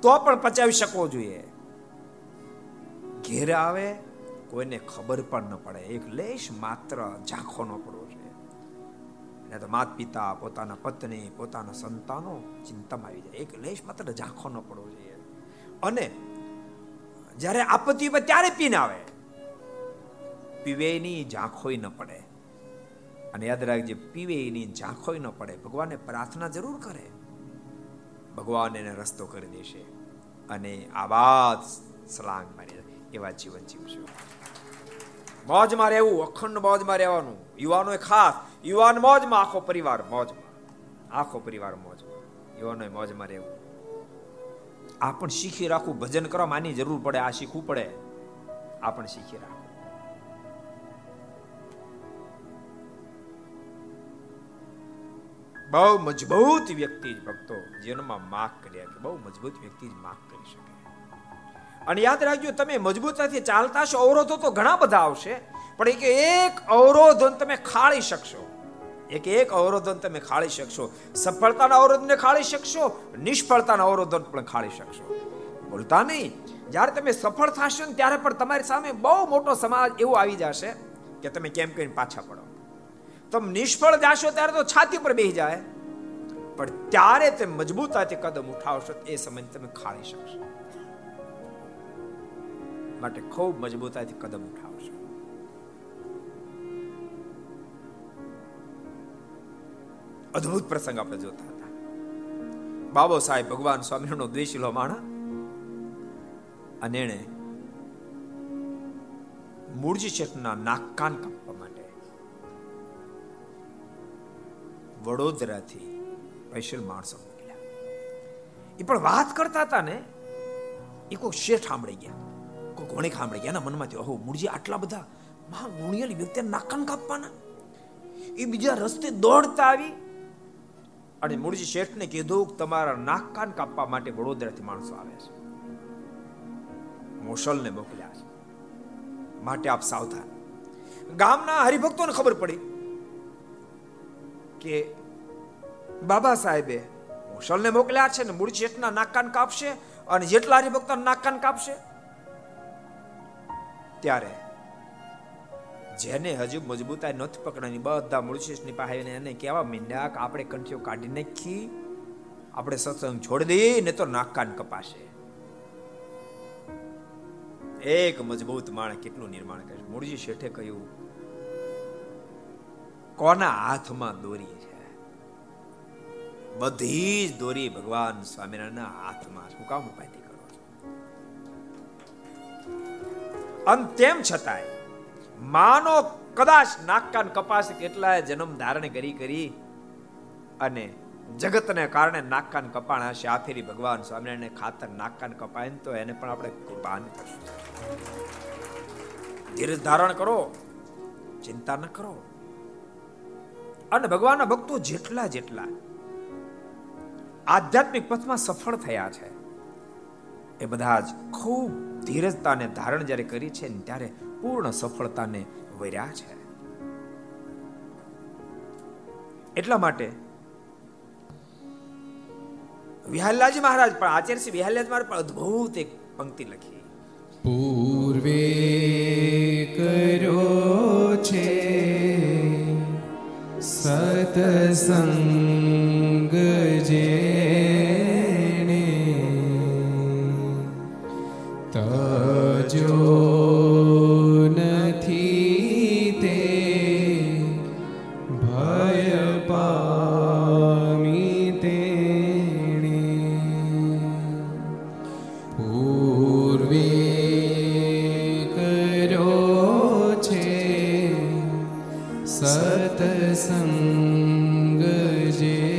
તો પણ પચાવી શકવો જોઈએ. ઘેર આવે, કોઈને ખબર પણ ન પડે. એક લેશ માત્ર ઝાંખો ન પડવો એટલે તો માત પિતા પોતાના પત્ની, પોતાના સંતાનો ચિંતામાં આવી જાય. એક લેશ માત્ર ઝાંખો ન પડવો જોઈએ. અને જ્યારે આપત્તિ ત્યારે પીને આવે. પીવેની ઝાંખોય ન પડે. અને યાદ રાખજે પીવે એની ઝાંખોય ન પડે. ભગવાનને પ્રાર્થના જરૂર કરે. ભગવાન એને રસ્તો કરી દેશે. અને આ વાત સલાંગ મારી એવા જીવન જીવશું. મોજમાં રહેવું, અખંડ મોજમાં રહેવાનું. યુવાનો ખાસ, યુવાન મોજમાં, આખો પરિવાર મોજમાં. આખો પરિવાર મોજમાં. યુવાનો મોજમાં રહેવું. આ પણ શીખી રાખવું. ભજન કરવા માની જરૂર પડે, આ શીખવું પડે. આ પણ શીખી રાખવું. બહુ મજબૂત વ્યક્તિ જ ભક્તો જીવનમાં માગ કર્યા કે બહુ મજબૂત વ્યક્તિ જ માગ અને યાદ રાખજો, તમે મજબૂતાથી ચાલતા છો અવરોધો તો ઘણા બધા આવશે, પણ એક એક અવરોધો તમે ખાળી શકશો. એક એક અવરોધન તમે ખાળી શકશો. સફળતાના અવરોધને ખાળી શકશો, નિષ્ફળતાના અવરોધન પણ ખાળી શકશો. બોલતા નહીં. જ્યારે તમે સફળ થશો ને ત્યારે પણ તમારી સામે બહુ મોટો સમાજ એવો આવી જશે કે તમે કેમ કરીને પાછા પડો. તમે નિષ્ફળ જાશો ત્યારે તો છાતી પર બેસી જાય. પણ ત્યારે તે મજબૂતાથી કદમ ઉઠાવશો એ સમય તમે ખાળી શકશો. માટે ખૂબ મજબૂતાથી કદમ ઉઠાવશો. અદ્ભુત પ્રસંગ આપણે જોતા હતા. બાબો સાહેબ ભગવાન સ્વામિનારાયણનો દ્વેષીલો માણા અને એને મૂળજી શેઠના નાક કાન કાપવા માટે વડોદરાથી સ્પેશિયલ માણસો મોકલ્યા. એ પણ વાત કરતા હતા ને, એ કોઈ શેઠ સાંભળી ગયા. કોઈ ઘોણી એના મનમાં થયું, ઓહો, મૂળજી, આટલા બધા મહા ગુણિયાલી વ્યક્તિ નાકાન કાપવાના? એ બીજા રસ્તે દોડતા આવી. અને મૂળજી શેઠને કીધું કે તમારા નાક કાન કાપવા માટે વડોદરાથી માણસો આવે છે. મોશલને મોકલ્યા છે. માટે આપ સાવધાન. ગામના હરિભક્તોને ખબર પડી કે બાબા સાહેબે મોશલને મોકલ્યા છે ને મૂળજી શેઠના નાક કાન કાપશે અને જેટલા હરિભક્તો નાક કાન કાપશે ત્યારે. જેને હજુ મજબૂતાઈ નથી પકડવાની, બધા મૂળશીષની પાસે એને કેવા મીંડા કે આપણે કંઠીઓ કાઢી નાખી, આપણે સત્સંગ છોડી દઈએ ને તો નાકાન કપાશે. એક મજબૂત માણસ કેટલું નિર્માણ કરે મૂળજી શેઠે કહ્યું, કોના હાથમાં દોરી છે? બધી જ દોરી ભગવાન સ્વામિનારાયણના હાથમાં શું કામ ઉપાય અને તેમ છતાંય, માનો કદાચ નાકકાન કપાસ કેટલાય જન્મ ધારણ કરી કરી અને જગતને કારણે નાકકાન કપાણ હશે. આ ભગવાન સ્વામિનારાયણ ખાતર નાકકાન કપાય તો એને પણ આપણે કૃપાન કરશું. ધીરજ ધારણ કરો, ચિંતા ન કરો. અને ભગવાનના ભક્તો જેટલા જેટલા આધ્યાત્મિક પથમાં સફળ થયા છે એ બધા જ ખૂબ ધીરજતાને ધારણ જ્યારે કરી છે ને ત્યારે પૂર્ણ સફળતાને વર્યા છે. એટલા માટે વિહાલાજી મહારાજ પણ આચાર્ય શ્રી વિહાલાજી મહારાજ પણ અદ્ભુત એક પંક્તિ લખી. પૂર્વે કર્યો છે સતસંગ જે જો નથી તે ભય પામી તેણે. પૂર્વે કરો છે સતસંગ જે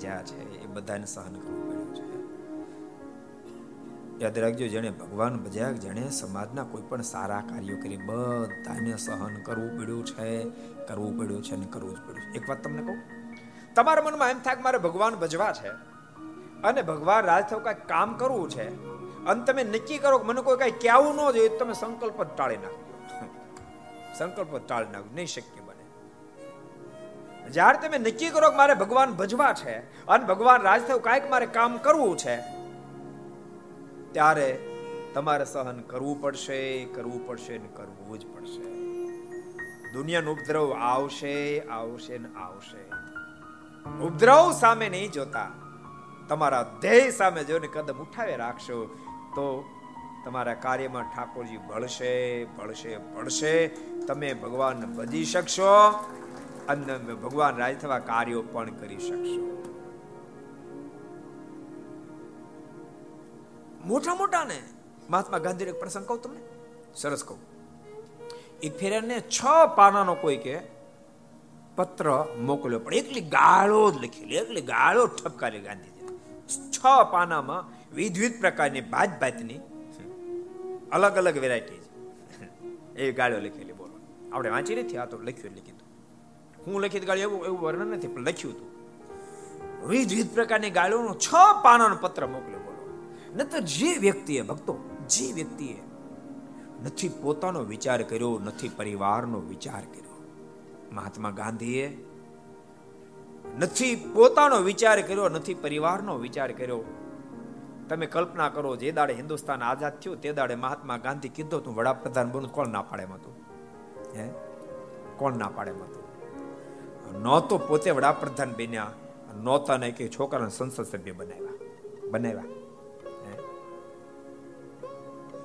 ભજ્યા છે, એ બધાને સહન કરવું પડ્યું છે. યાદ રાખજો, જેણે ભગવાન ભજ્યા જેણે સમાજના કોઈ પણ સારા કાર્યો કરી, બધાને સહન કરવું પડ્યું છે, કરવું પડ્યું છે અને કરવું જ પડ્યું છે. એક વાત તમને કહું? તમારા મનમાં એમ થાય કે મારે ભગવાન ભજવા છે અને ભગવાન રાજ થયું કાંઈક કામ કરવું છે અને તમે નક્કી કરો કે મને કોઈ કાંઈ કહેવું ન જોઈએ તમે સંકલ્પ ટાળી નાખો સંકલ્પ ટાળી નાખો નહીં શક્ય. જ્યારે તમે નક્કી કરો કે મારે ભગવાન ભજવા છે અને ભગવાન રાજ થયું, કાંઈક મારે કામ કરવું છે. ત્યારે તમારે સહન કરવું પડશે કરવું પડશે ને કરવું જ પડશે. દુનિયાનો ઉપદ્રવ આવશે આવશે ને આવશે. ઉપદ્રવ સામે નહીં જોતા. તમારા ધ્યેય સામે જોઈને કદમ ઉઠાવી રાખશો, તો તમારા કાર્યમાં ઠાકોરજી ભળશે ભળશે ભળશે. તમે ભગવાન ભજી શકશો. અને ભગવાન રાજ થવા કાર્યો પણ કરી શકશો. મોટા મોટા ને મહાત્મા ગાંધી એક પ્રસંગ કહું તમને? સરસ કહું. એક ફેરાને છ પાનાનો કોઈ કે પત્ર મોકલ્યો, પણ એકલી ગાળો જ લખેલી, એકલી ગાળો ઠપકારી ગાંધીજી. છ પાનામાં વિવિધ પ્રકારની ભાત ભાતની અલગ અલગ વેરાયટી એ ગાળો લખેલી બોલો. આપણે વાંચી નથી, આ તો લખ્યું લખી હું લખી ગાળી એવું એવું વર્ણન નથી, પણ લખ્યું હતું. વિવિધ વિવિધ પ્રકારની ગાળીઓનો છ પાનાનો પત્ર મોકલ્યો, બોલો. નતર જે વ્યક્તિએ ભક્તો, જે વ્યક્તિએ નથી પોતાનો વિચાર કર્યો, નથી પરિવારનો વિચાર કર્યો, મહાત્મા ગાંધીએ નથી પોતાનો વિચાર કર્યો, નથી પરિવારનો વિચાર કર્યો. તમે કલ્પના કરો, જે દાડે હિન્દુસ્તાન આઝાદ થયું, તે દાડે મહાત્મા ગાંધી કીધો તું વડાપ્રધાન બનું કોણ ના પાડે મતું હે? કોણ ના પાડે એમ હતું તો પોતે વડાપ્રધાન બન્યા નહોતા ને કે છોકરાને સંસદ સભ્ય બનાવ્યા. બનાવ્યા.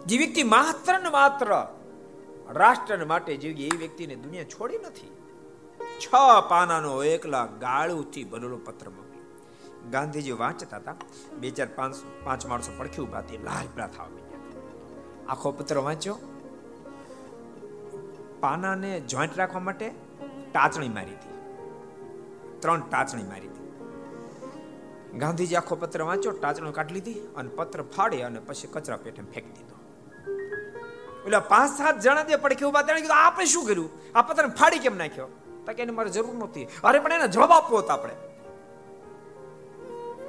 જે વ્યક્તિ માત્ર ને માત્ર રાષ્ટ્ર માટે જીવી એ વ્યક્તિને દુનિયા છોડી નથી. છ પાનાનો એકલા ગાળુથી બનેલો પત્ર મોકલ્યો. ગાંધીજી વાંચતા હતા. બે ચાર પાંચ પાંચ માણસો પડખી ઊભા હતી લાલ પીળા આખો પત્ર વાંચ્યો. પાનાને જોઈન્ટ રાખવા માટે ટાચણી મારી હતી. ત્રણ ટાચણી મારી હતી. ગાંધીજી આખો પત્ર વાંચ્યો, ટાચણી કાઢી લીધી અને પત્ર ફાડી અને પછી કચરા પેટે ફેંકી દીધો. એટલે પાંચ સાત જણા જે પડખે ઊભા તેણે કીધું, આપણે શું કર્યું? આ પત્ર ફાડી કેમ નાખ્યો? કે, એને મારે જરૂર નહોતી. અરે, પણ એને જવાબ આપવો હતો આપણે.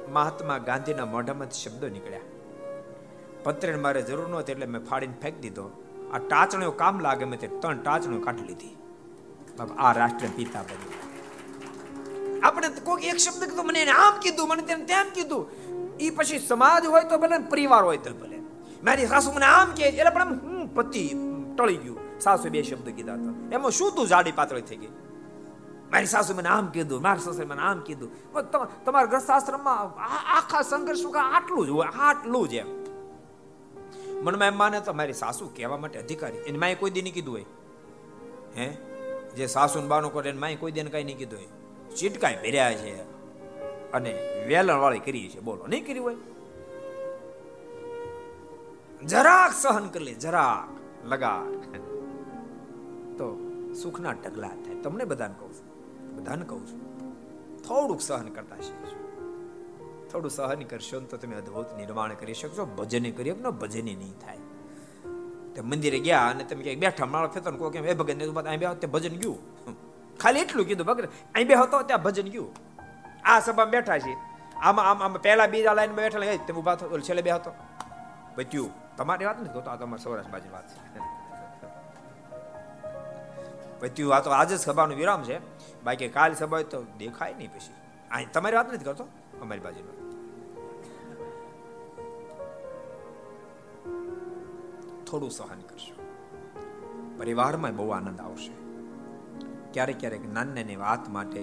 મહાત્મા ગાંધીના મોઢામાં શબ્દો નીકળ્યા. પત્રને મારે જરૂર નહોતી એટલે મેં ફાડીને ફેંકી દીધો. આ ટાચણીઓ કામ લાગે, મેં તે ત્રણ ટાચણીઓ કાઢી લીધી. આ રાષ્ટ્ર પિતા બન્યું. આપણે કોઈ એક શબ્દ કીધું, મને એને આમ કીધું, મને તેને તેમ કીધું. એ પછી સમાજ હોય તો ભલે પરિવાર હોય તો ભલે. મારી સાસુ મને આમ કહે એટલે પણ હું પતિ ટળી ગયું. સાસુ બે શબ્દ કીધા હતા. એમાં શું તું જાડી પાતળી થઈ ગઈ? મારી સાસુ મને આમ કીધું, મારી સાસુ મને આમ કીધું. તમારા ગ્રસ્થાશ્રમમાં આખા સંઘર્ષ આટલું જ હોય, આટલું જ એમ. મનમાં એમ માને તો મારી સાસુ કહેવા માટે અધિકારી. એની માએ કોઈ દી નહીં કીધું હોય. હે? જે સાસુ બાનું કરે માએ કોઈ દેને કઈ નહીં કીધું હોય. ચીટકાઈ ભર્યા છે અને વેલણ વાળી કરી છે. બોલો, નહીં કરી હોય? જરાક સહન કરી લે, જરાક. લગા તો સુખના ઢગલા થાય. તમને બધાને કહું છું, બધાને કહું છું, થોડુંક સહન કરતા શીખજો. થોડું સહન કરશો તો તમે અદ્ભુત નિર્માણ કરી શકશો. ભજને કરી શકો ભજને નહીં થાય. તે મંદિરે ગયા અને તમે ક્યાંક બેઠા માળા ફેતો ને કોઈ કેમ એ ભગત ને ભજન ગયું. ખાલી એટલું કીધું ભગત અહીં બે હતો ત્યાં ભજન ગયું. આ સભામાં બેઠા છે. આમાં, આમ આમ પહેલા બીજા લાઈનમાં બેઠા તમે ઊભા થયો છેલ્લે બે હતો બચ્યું, તમારી વાત નથી કહો આ તમારે સૌરાષ્ટ્ર બાજુ વાત છે. પત્યું આ તો આજે જ સભાનો વિરામ છે. બાકી કાલ સભા તો દેખાય નહીં પછી. આ તમારી વાત નથી કરતો અમારી બાજુ થોડું સહન કરશો. પરિવારમાં બહુ આનંદ આવશે. ક્યારેક ક્યારેક નાની નાની વાત માટે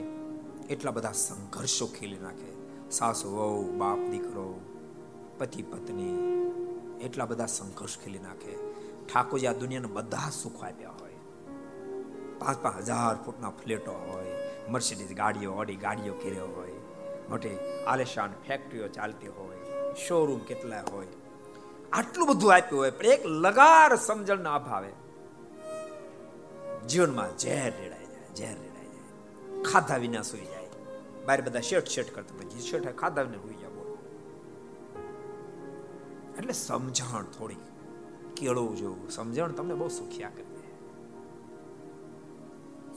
એટલા બધા સંઘર્ષો ખીલી નાખે. સાસુ, વહુ, બાપ, દીકરો, પતિ, પત્ની એટલા બધા સંઘર્ષ ખીલી નાખે. ઠાકોરજી આ દુનિયાના બધા સુખ આપ્યા હોય. પાંચ પાંચ હજાર ફૂટના ફ્લેટો હોય મર્સિડીઝ ગાડીઓ ઓડી ગાડીઓ કર્યો હોય. મોટી આલેશાન ફેક્ટરીઓ ચાલતી હોય શોરૂમ કેટલા હોય. આટલું બધું આપ્યું હોય, પણ એક લગાર સમજણના અભાવે જીવનમાં ઝેર રેડાઈ જાય ઝેર રેડાઈ જાય. ખાધા વિના સુઈ જાય. બાર બધા શેઠ શેઠ કરતા પછી શેઠ ખાધા વિના સુઈ જાય એટલે સમજણ થોડી કેળવું જોવું. સમજણ તમને બહુ સુખિયા કરી દે.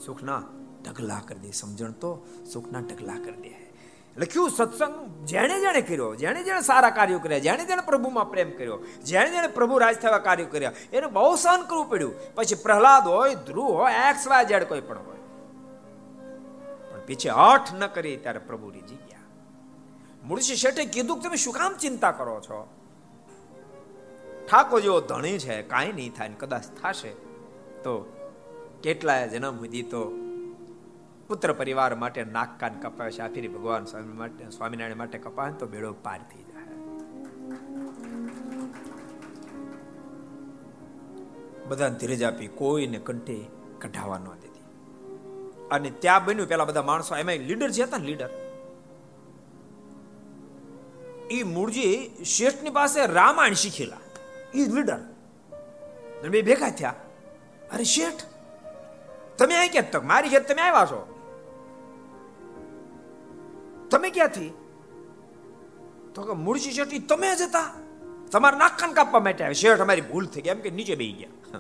સુખના ઢગલા કરી દે. સમજણ તો સુખના ઢગલા કરી દે. લખ્યું, સત્સંગ જેણે જેણે કર્યો, જેણે જેણે સારા કાર્યો કર્યા, જેણે જેણે પ્રભુમાં પ્રેમ કર્યો, જેણે જેણે પ્રભુ રાજ થવા કાર્યો કર્યા, એને બહુ સહન કરવું પડ્યું. પછી પ્રહલાદ હોય, ધ્રુવ હોય, એક્સ, વાય જેડ કોઈ પણ હોય. પણ પીછે હઠ ન કરી ત્યારે પ્રભુ રીજી ગયા મુળશી શેઠે કીધું તમે શું કામ ચિંતા કરો છો? ઠાકોર જેવો ધણી છે, કાંઈ નહીં થાય કદાચ થશે તો કેટલાય જન્મ સુધી તો પુત્ર પરિવાર માટે નાક કાન કપાય છે આખી ભગવાન સ્વામી માટે, સ્વામિનારાયણ માટે કપાય તો બેડો પાર થઈ જાય. બધા ધીરજ આપી, કોઈને કંઠે કઢાવા ન દેતી અને ત્યાં બન્યું પેલા બધા માણસો. એમાં લીડર જે હતા ને લીડર એ મૂળજી શેઠની પાસે રામાયણ શીખેલા. એ લીડર બે ભેગા થયા. અરે શેઠ, તમે અહીં ક્યાં મારી ઘેર તમે આવ્યા છો. તમે ક્યાંથી? તો કે મૂળજી શેઠ તમે જ હતા. તમારા નાક કાપવા માટે આવ્યા. શેઠ, અમારી ભૂલ થઈ ગઈ. એમ કે નીચે બેસી ગયા.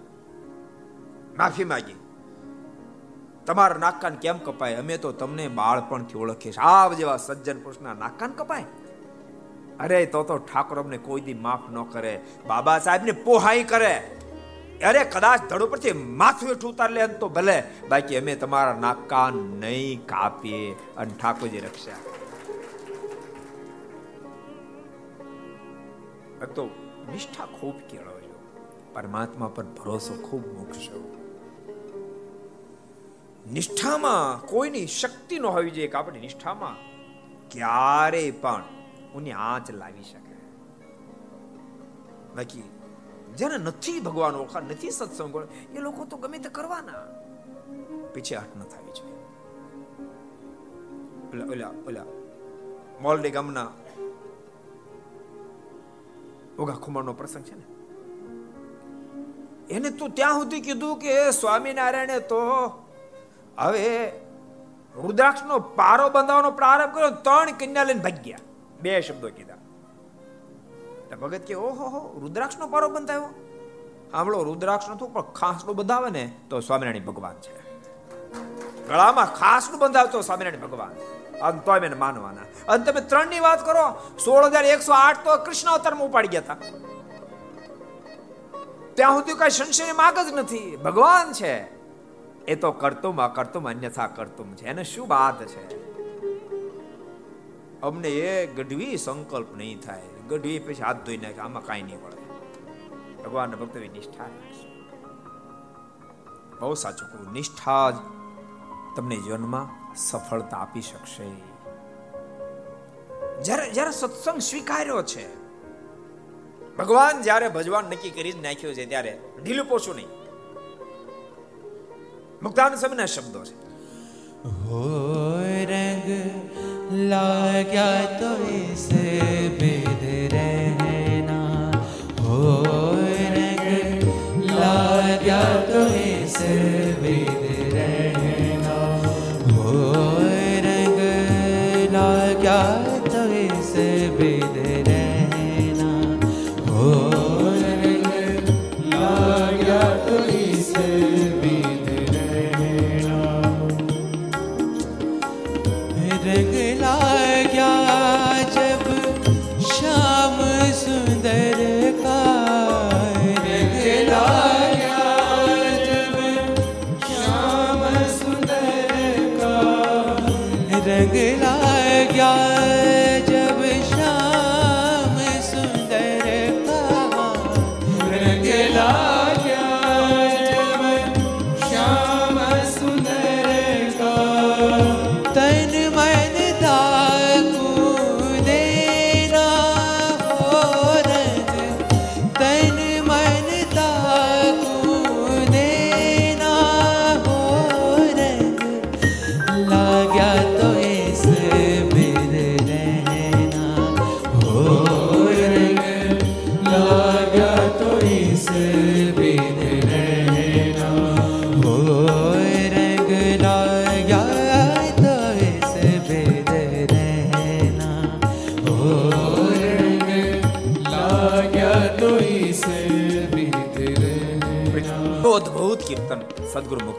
માફી માંગી તમારા નાકાન કેમ કપાય? અમે તો તમને બાળપણથી ઓળખીએ છીએ. આવ જેવા સજ્જન પુરુષના નાકાન કપાય? અરે, તો તો ઠાકોર અમને કોઈ દી માફ ન કરે. બાબા સાહેબને પોહાઈ કરે. અરે, કદાચ ધડ પરથી માથું એઠું ઉતાર લે તો ભલે. બાકી અમે તમારા નાકાન નહીં કાપીએ અને ઠાકોરજી રક્ષા. તો નિષ્ઠા ખૂબ કેળવજો. પરમાત્મા પર ભરોસો ખૂબ મૂકશો. નિષ્ઠામાં કોઈની શક્તિ ન હોવી જોઈએ કે આપણી નિષ્ઠામાં ક્યારે પણ ઉની આંચ લાવી શકે. બાકી જેને નથી ભગવાન ઓળખા, નથી સત્સંગ એ લોકો તો ગમે તે કરવાના. પીછે હટ ન થવી જોઈએ. ઓલા ઓલા ઓલા, મોલડી ગામના ઓગા ખુમારનો પ્રસંગ છે ને? એને તું ત્યાં સુધી કીધું કે, સ્વામિનારાયણે તો હવે રુદ્રાક્ષનો પારો બંધાવવાનો પ્રારંભ કર્યો, ત્રણ કન્યા લઈને ભાગ્યા. બે શબ્દો કીધા. ભગત કે ઓહો, હો, રુદ્રાક્ષનો પારો બંધાયો? સાંભળો, રુદ્રાક્ષ નતું પણ ખાસનું બંધાવે ને તો સ્વામિનારાયણ ભગવાન છે. ગળામાં ખાસનું બંધાવતો સ્વામિનારાયણ ભગવાન. અને તોય મેં માનવાના. અને તમે ત્રણની વાત કરો સોળ હજાર એકસો આઠ તો કૃષ્ણ અવતારમાં ઉપાડી ગયા હતા. ત્યાં સુધી કઈ સંશય માગ જ નથી. ભગવાન છે. એ તો કરતું અકર્તુમ, અન્યથા કરતુમ છે. એને શું વાત છે? અમને એ ગઢવી સંકલ્પ નહીં થાય. ગઢવી પછી હાથ ધોઈ નાખે, આમાં કાંઈ નહીં પડે ભગવાન ભક્ત નિષ્ઠા બહુ સાચું કહું, નિષ્ઠા જ તમને જીવનમાં સફળતા આપી શકશે. જ્યારે જ્યારે સત્સંગ સ્વીકાર્યો છે, ભગવાન જ્યારે ભજવાન નક્કી કરી જ નાખ્યો છે, ત્યારે ઢીલું પોછું નહીં. મુક્તાન સમયના શબ્દો છે. હો રંગ લાગ્યા તો ઇસે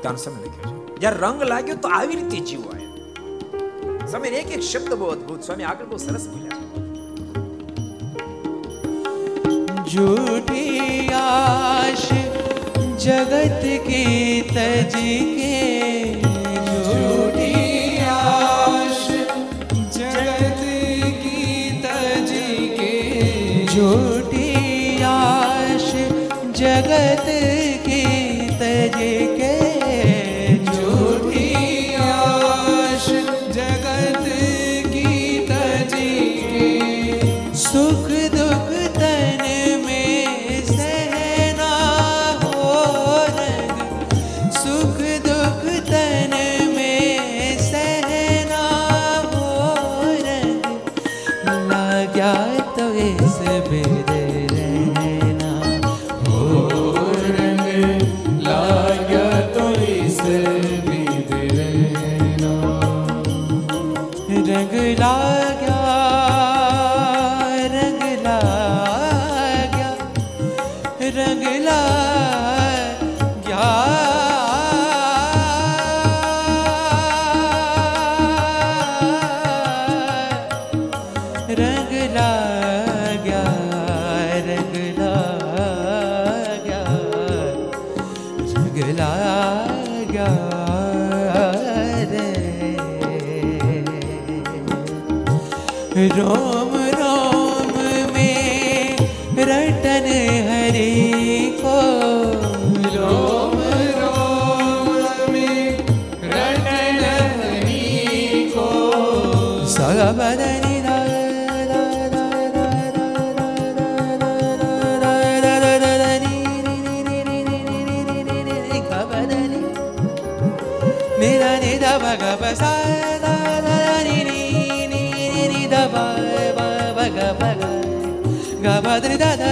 કાંસમ લખ્યો છે જ્યાં રંગ લાગ્યો તો આવી રીતે જીવ આવ્યો સ્વામી એક એક શબ્દ બહુ અદભુત સ્વામી આગળ બહુ સરસ બોલ્યા જૂઠી આશ જગત की तज के झूठी आश जगत की तज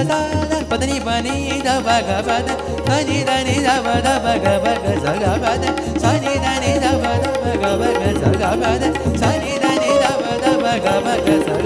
नी जगा सा गा सा गाद सा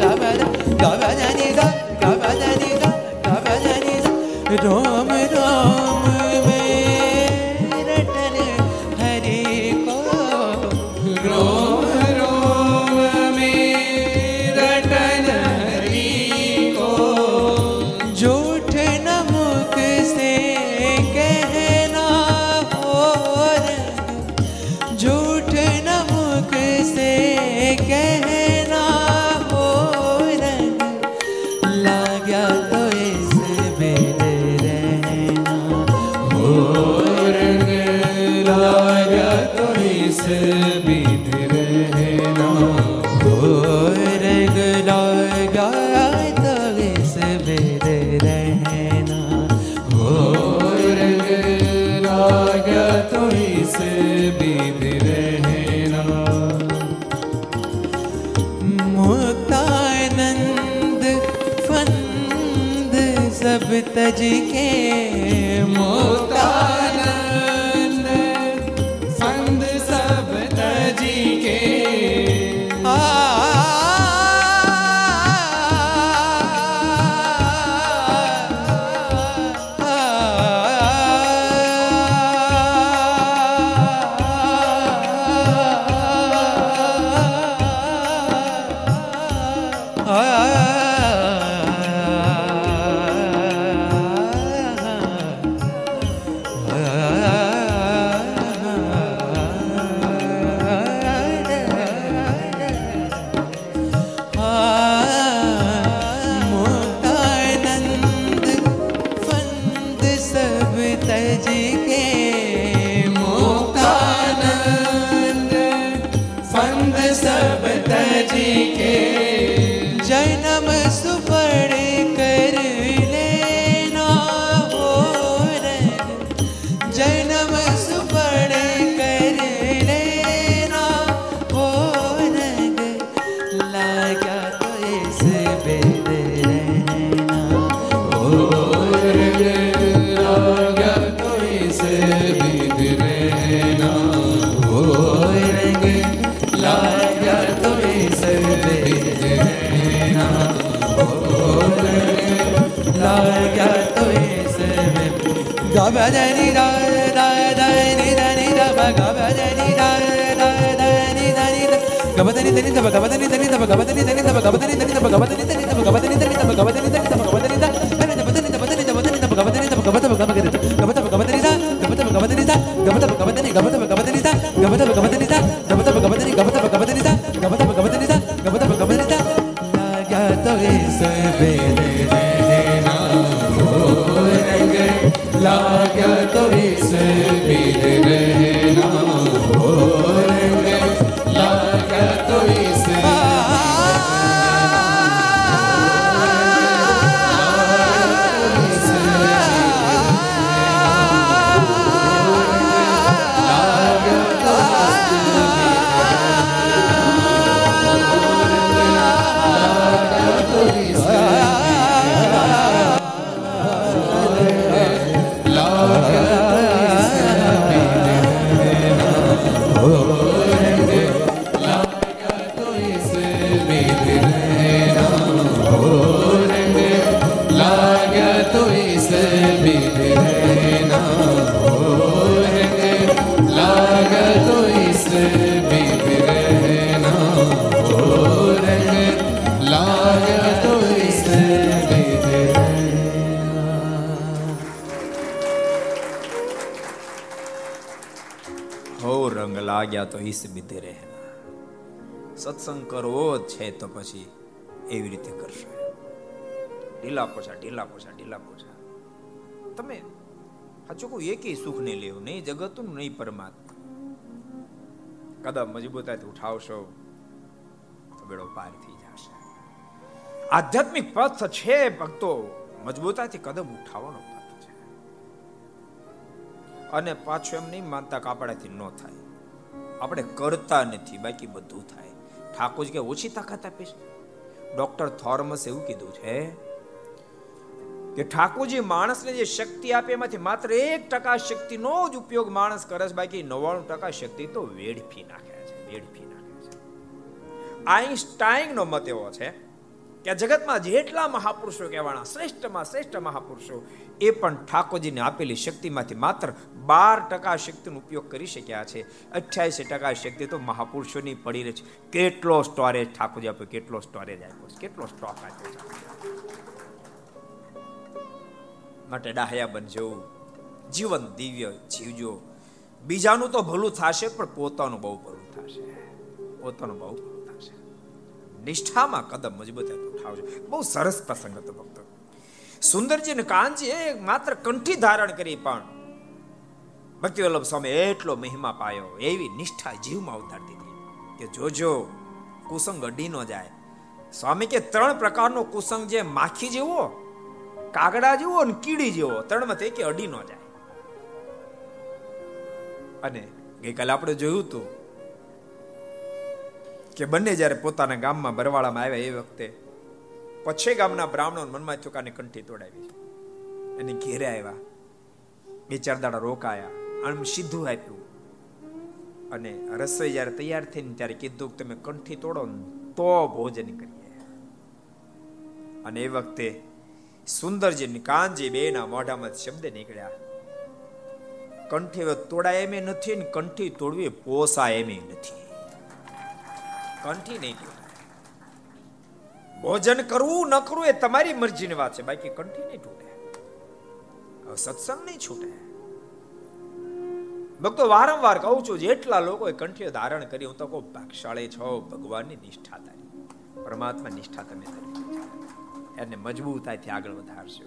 इस बीत रहना हो रगला गाया रहना हो रगला गया बीत रहना मुक्तानंद फंद सब तज के मोता గబదని దని దబ గబదని దని దబ గబదని దని దబ గబదని దని దబ గబదని તો ઈસ બીતે રહે. સત્સંગ કરવો છે તો પછી એવી રીતે કરશો. ઢીલા પોછા ઢીલા પોછા ઢીલા પોછા. તમે સાચું કહું, એકેય સુખ નહીં લેવું નહીં, જગતનું નહીં પરમાત્મા. કદમ મજબૂતાથી ઉઠાવશો, તો બેડો પાર થઈ જશે. આધ્યાત્મિક પથ છે, ભક્તો મજબૂતાથી કદમ ઉઠાવવાનો પથ છે. અને પાછું એમ નહીં, માનતા કાપડાથી ન થાય. આપણે કરતા નથી, બાકી બધું થાય. ઠાકોરજી કે, ઓછી તાકાત આપીશ? ડોક્ટર થોર્મસ એવું કીધું છે કે, ઠાકોરજી માણસને જે શક્તિ આપે એમાંથી માત્ર એક ટકા શક્તિનો જ ઉપયોગ માણસ કરે છે, બાકી નવ્વાણું ટકા શક્તિ તો વેડફી નાખે છે, વેડફી નાખે છે. આઈન્સ્ટાઈનનો મત એવો છે કે, જગતમાં જેટલા મહાપુરુષો કહેવાના, શ્રેષ્ઠમાં શ્રેષ્ઠ મહાપુરુષો, એ પણ ઠાકોરજીને આપેલી શક્તિમાંથી માત્ર બાર ટકા શક્તિનો ઉપયોગ કરી શક્યા છે. અઠ્યાસી ટકા શક્તિ તો મહાપુરુષોની પડી રહી છે. કેટલો સ્ટોરેજ ઠાકોરજી આપ્યો? કેટલો સ્ટોરેજ આપ્યો કેટલો સ્ટોક આપ્યો માટે ડાહ્યા બનજો. જીવન દિવ્ય જીવજો. બીજાનું તો ભલું થશે, પણ પોતાનું બહુ ભલું થશે. પોતાનું બહુ ભલું થશે. નિષ્ઠામાં કદમ મજબૂત ઉઠાવજો બહુ સરસ પ્રસંગ હતો ભક્તો. સુંદરજી ને કાનજી માત્ર કંઠી ધારણ કરી પણ ભક્તિ વલ્લભ સ્વામી એટલો મહિમા પાયો, એવી નિષ્ઠા જીવમાં ઉતારતી હતી કે જોજો, કુસંગ અડી ન જાય. સ્વામી કે ત્રણ પ્રકારનો કુસંગ જે માખી જેવો, કાગડા જેવો અને કીડી જેવો ત્રણમાં તે કે અડી ન જાય. અને ગઈકાલે આપણે જોયું હતું કે બંને જ્યારે પોતાના ગામમાં બરવાળામાં આવ્યા એ વખતે, પછી ગામના બ્રાહ્મણો મનમાં ચોકાની કંઠી તોડાવી. અને ઘેરે આવ્યા. બે ચાર દાડા રોકાયા. આમ સીધું આપ્યું. અને રસોઈ જ્યારે તૈયાર થઈને ત્યારે કીધું કે તમે કંઠી તોડો ને તો ભોજન કરીએ. અને એ વખતે સુંદરજી કાનજી બે ના મોઢામાં શબ્દ નીકળ્યા. કંઠી તોડાય એમ નથી ને કંઠી તોડવી પોસાય એમ નથી. કંઠી નહીં તોડાય. ભોજન કરવું ન કરવું એ તમારી મરજીની વાત છે. બાકી કંઠી નહીં તૂટે. સત્સંગ નહીં છૂટે. ભક્તો વારંવાર કહું છું, જેટલા લોકોએ કંઠીઓ ધારણ કરી, હું તો કહું ભાગશાળી છો, ભગવાનની નિષ્ઠા તારી. પરમાત્મા નિષ્ઠા તમે કરી એને મજબૂતાઈથી આગળ વધારશે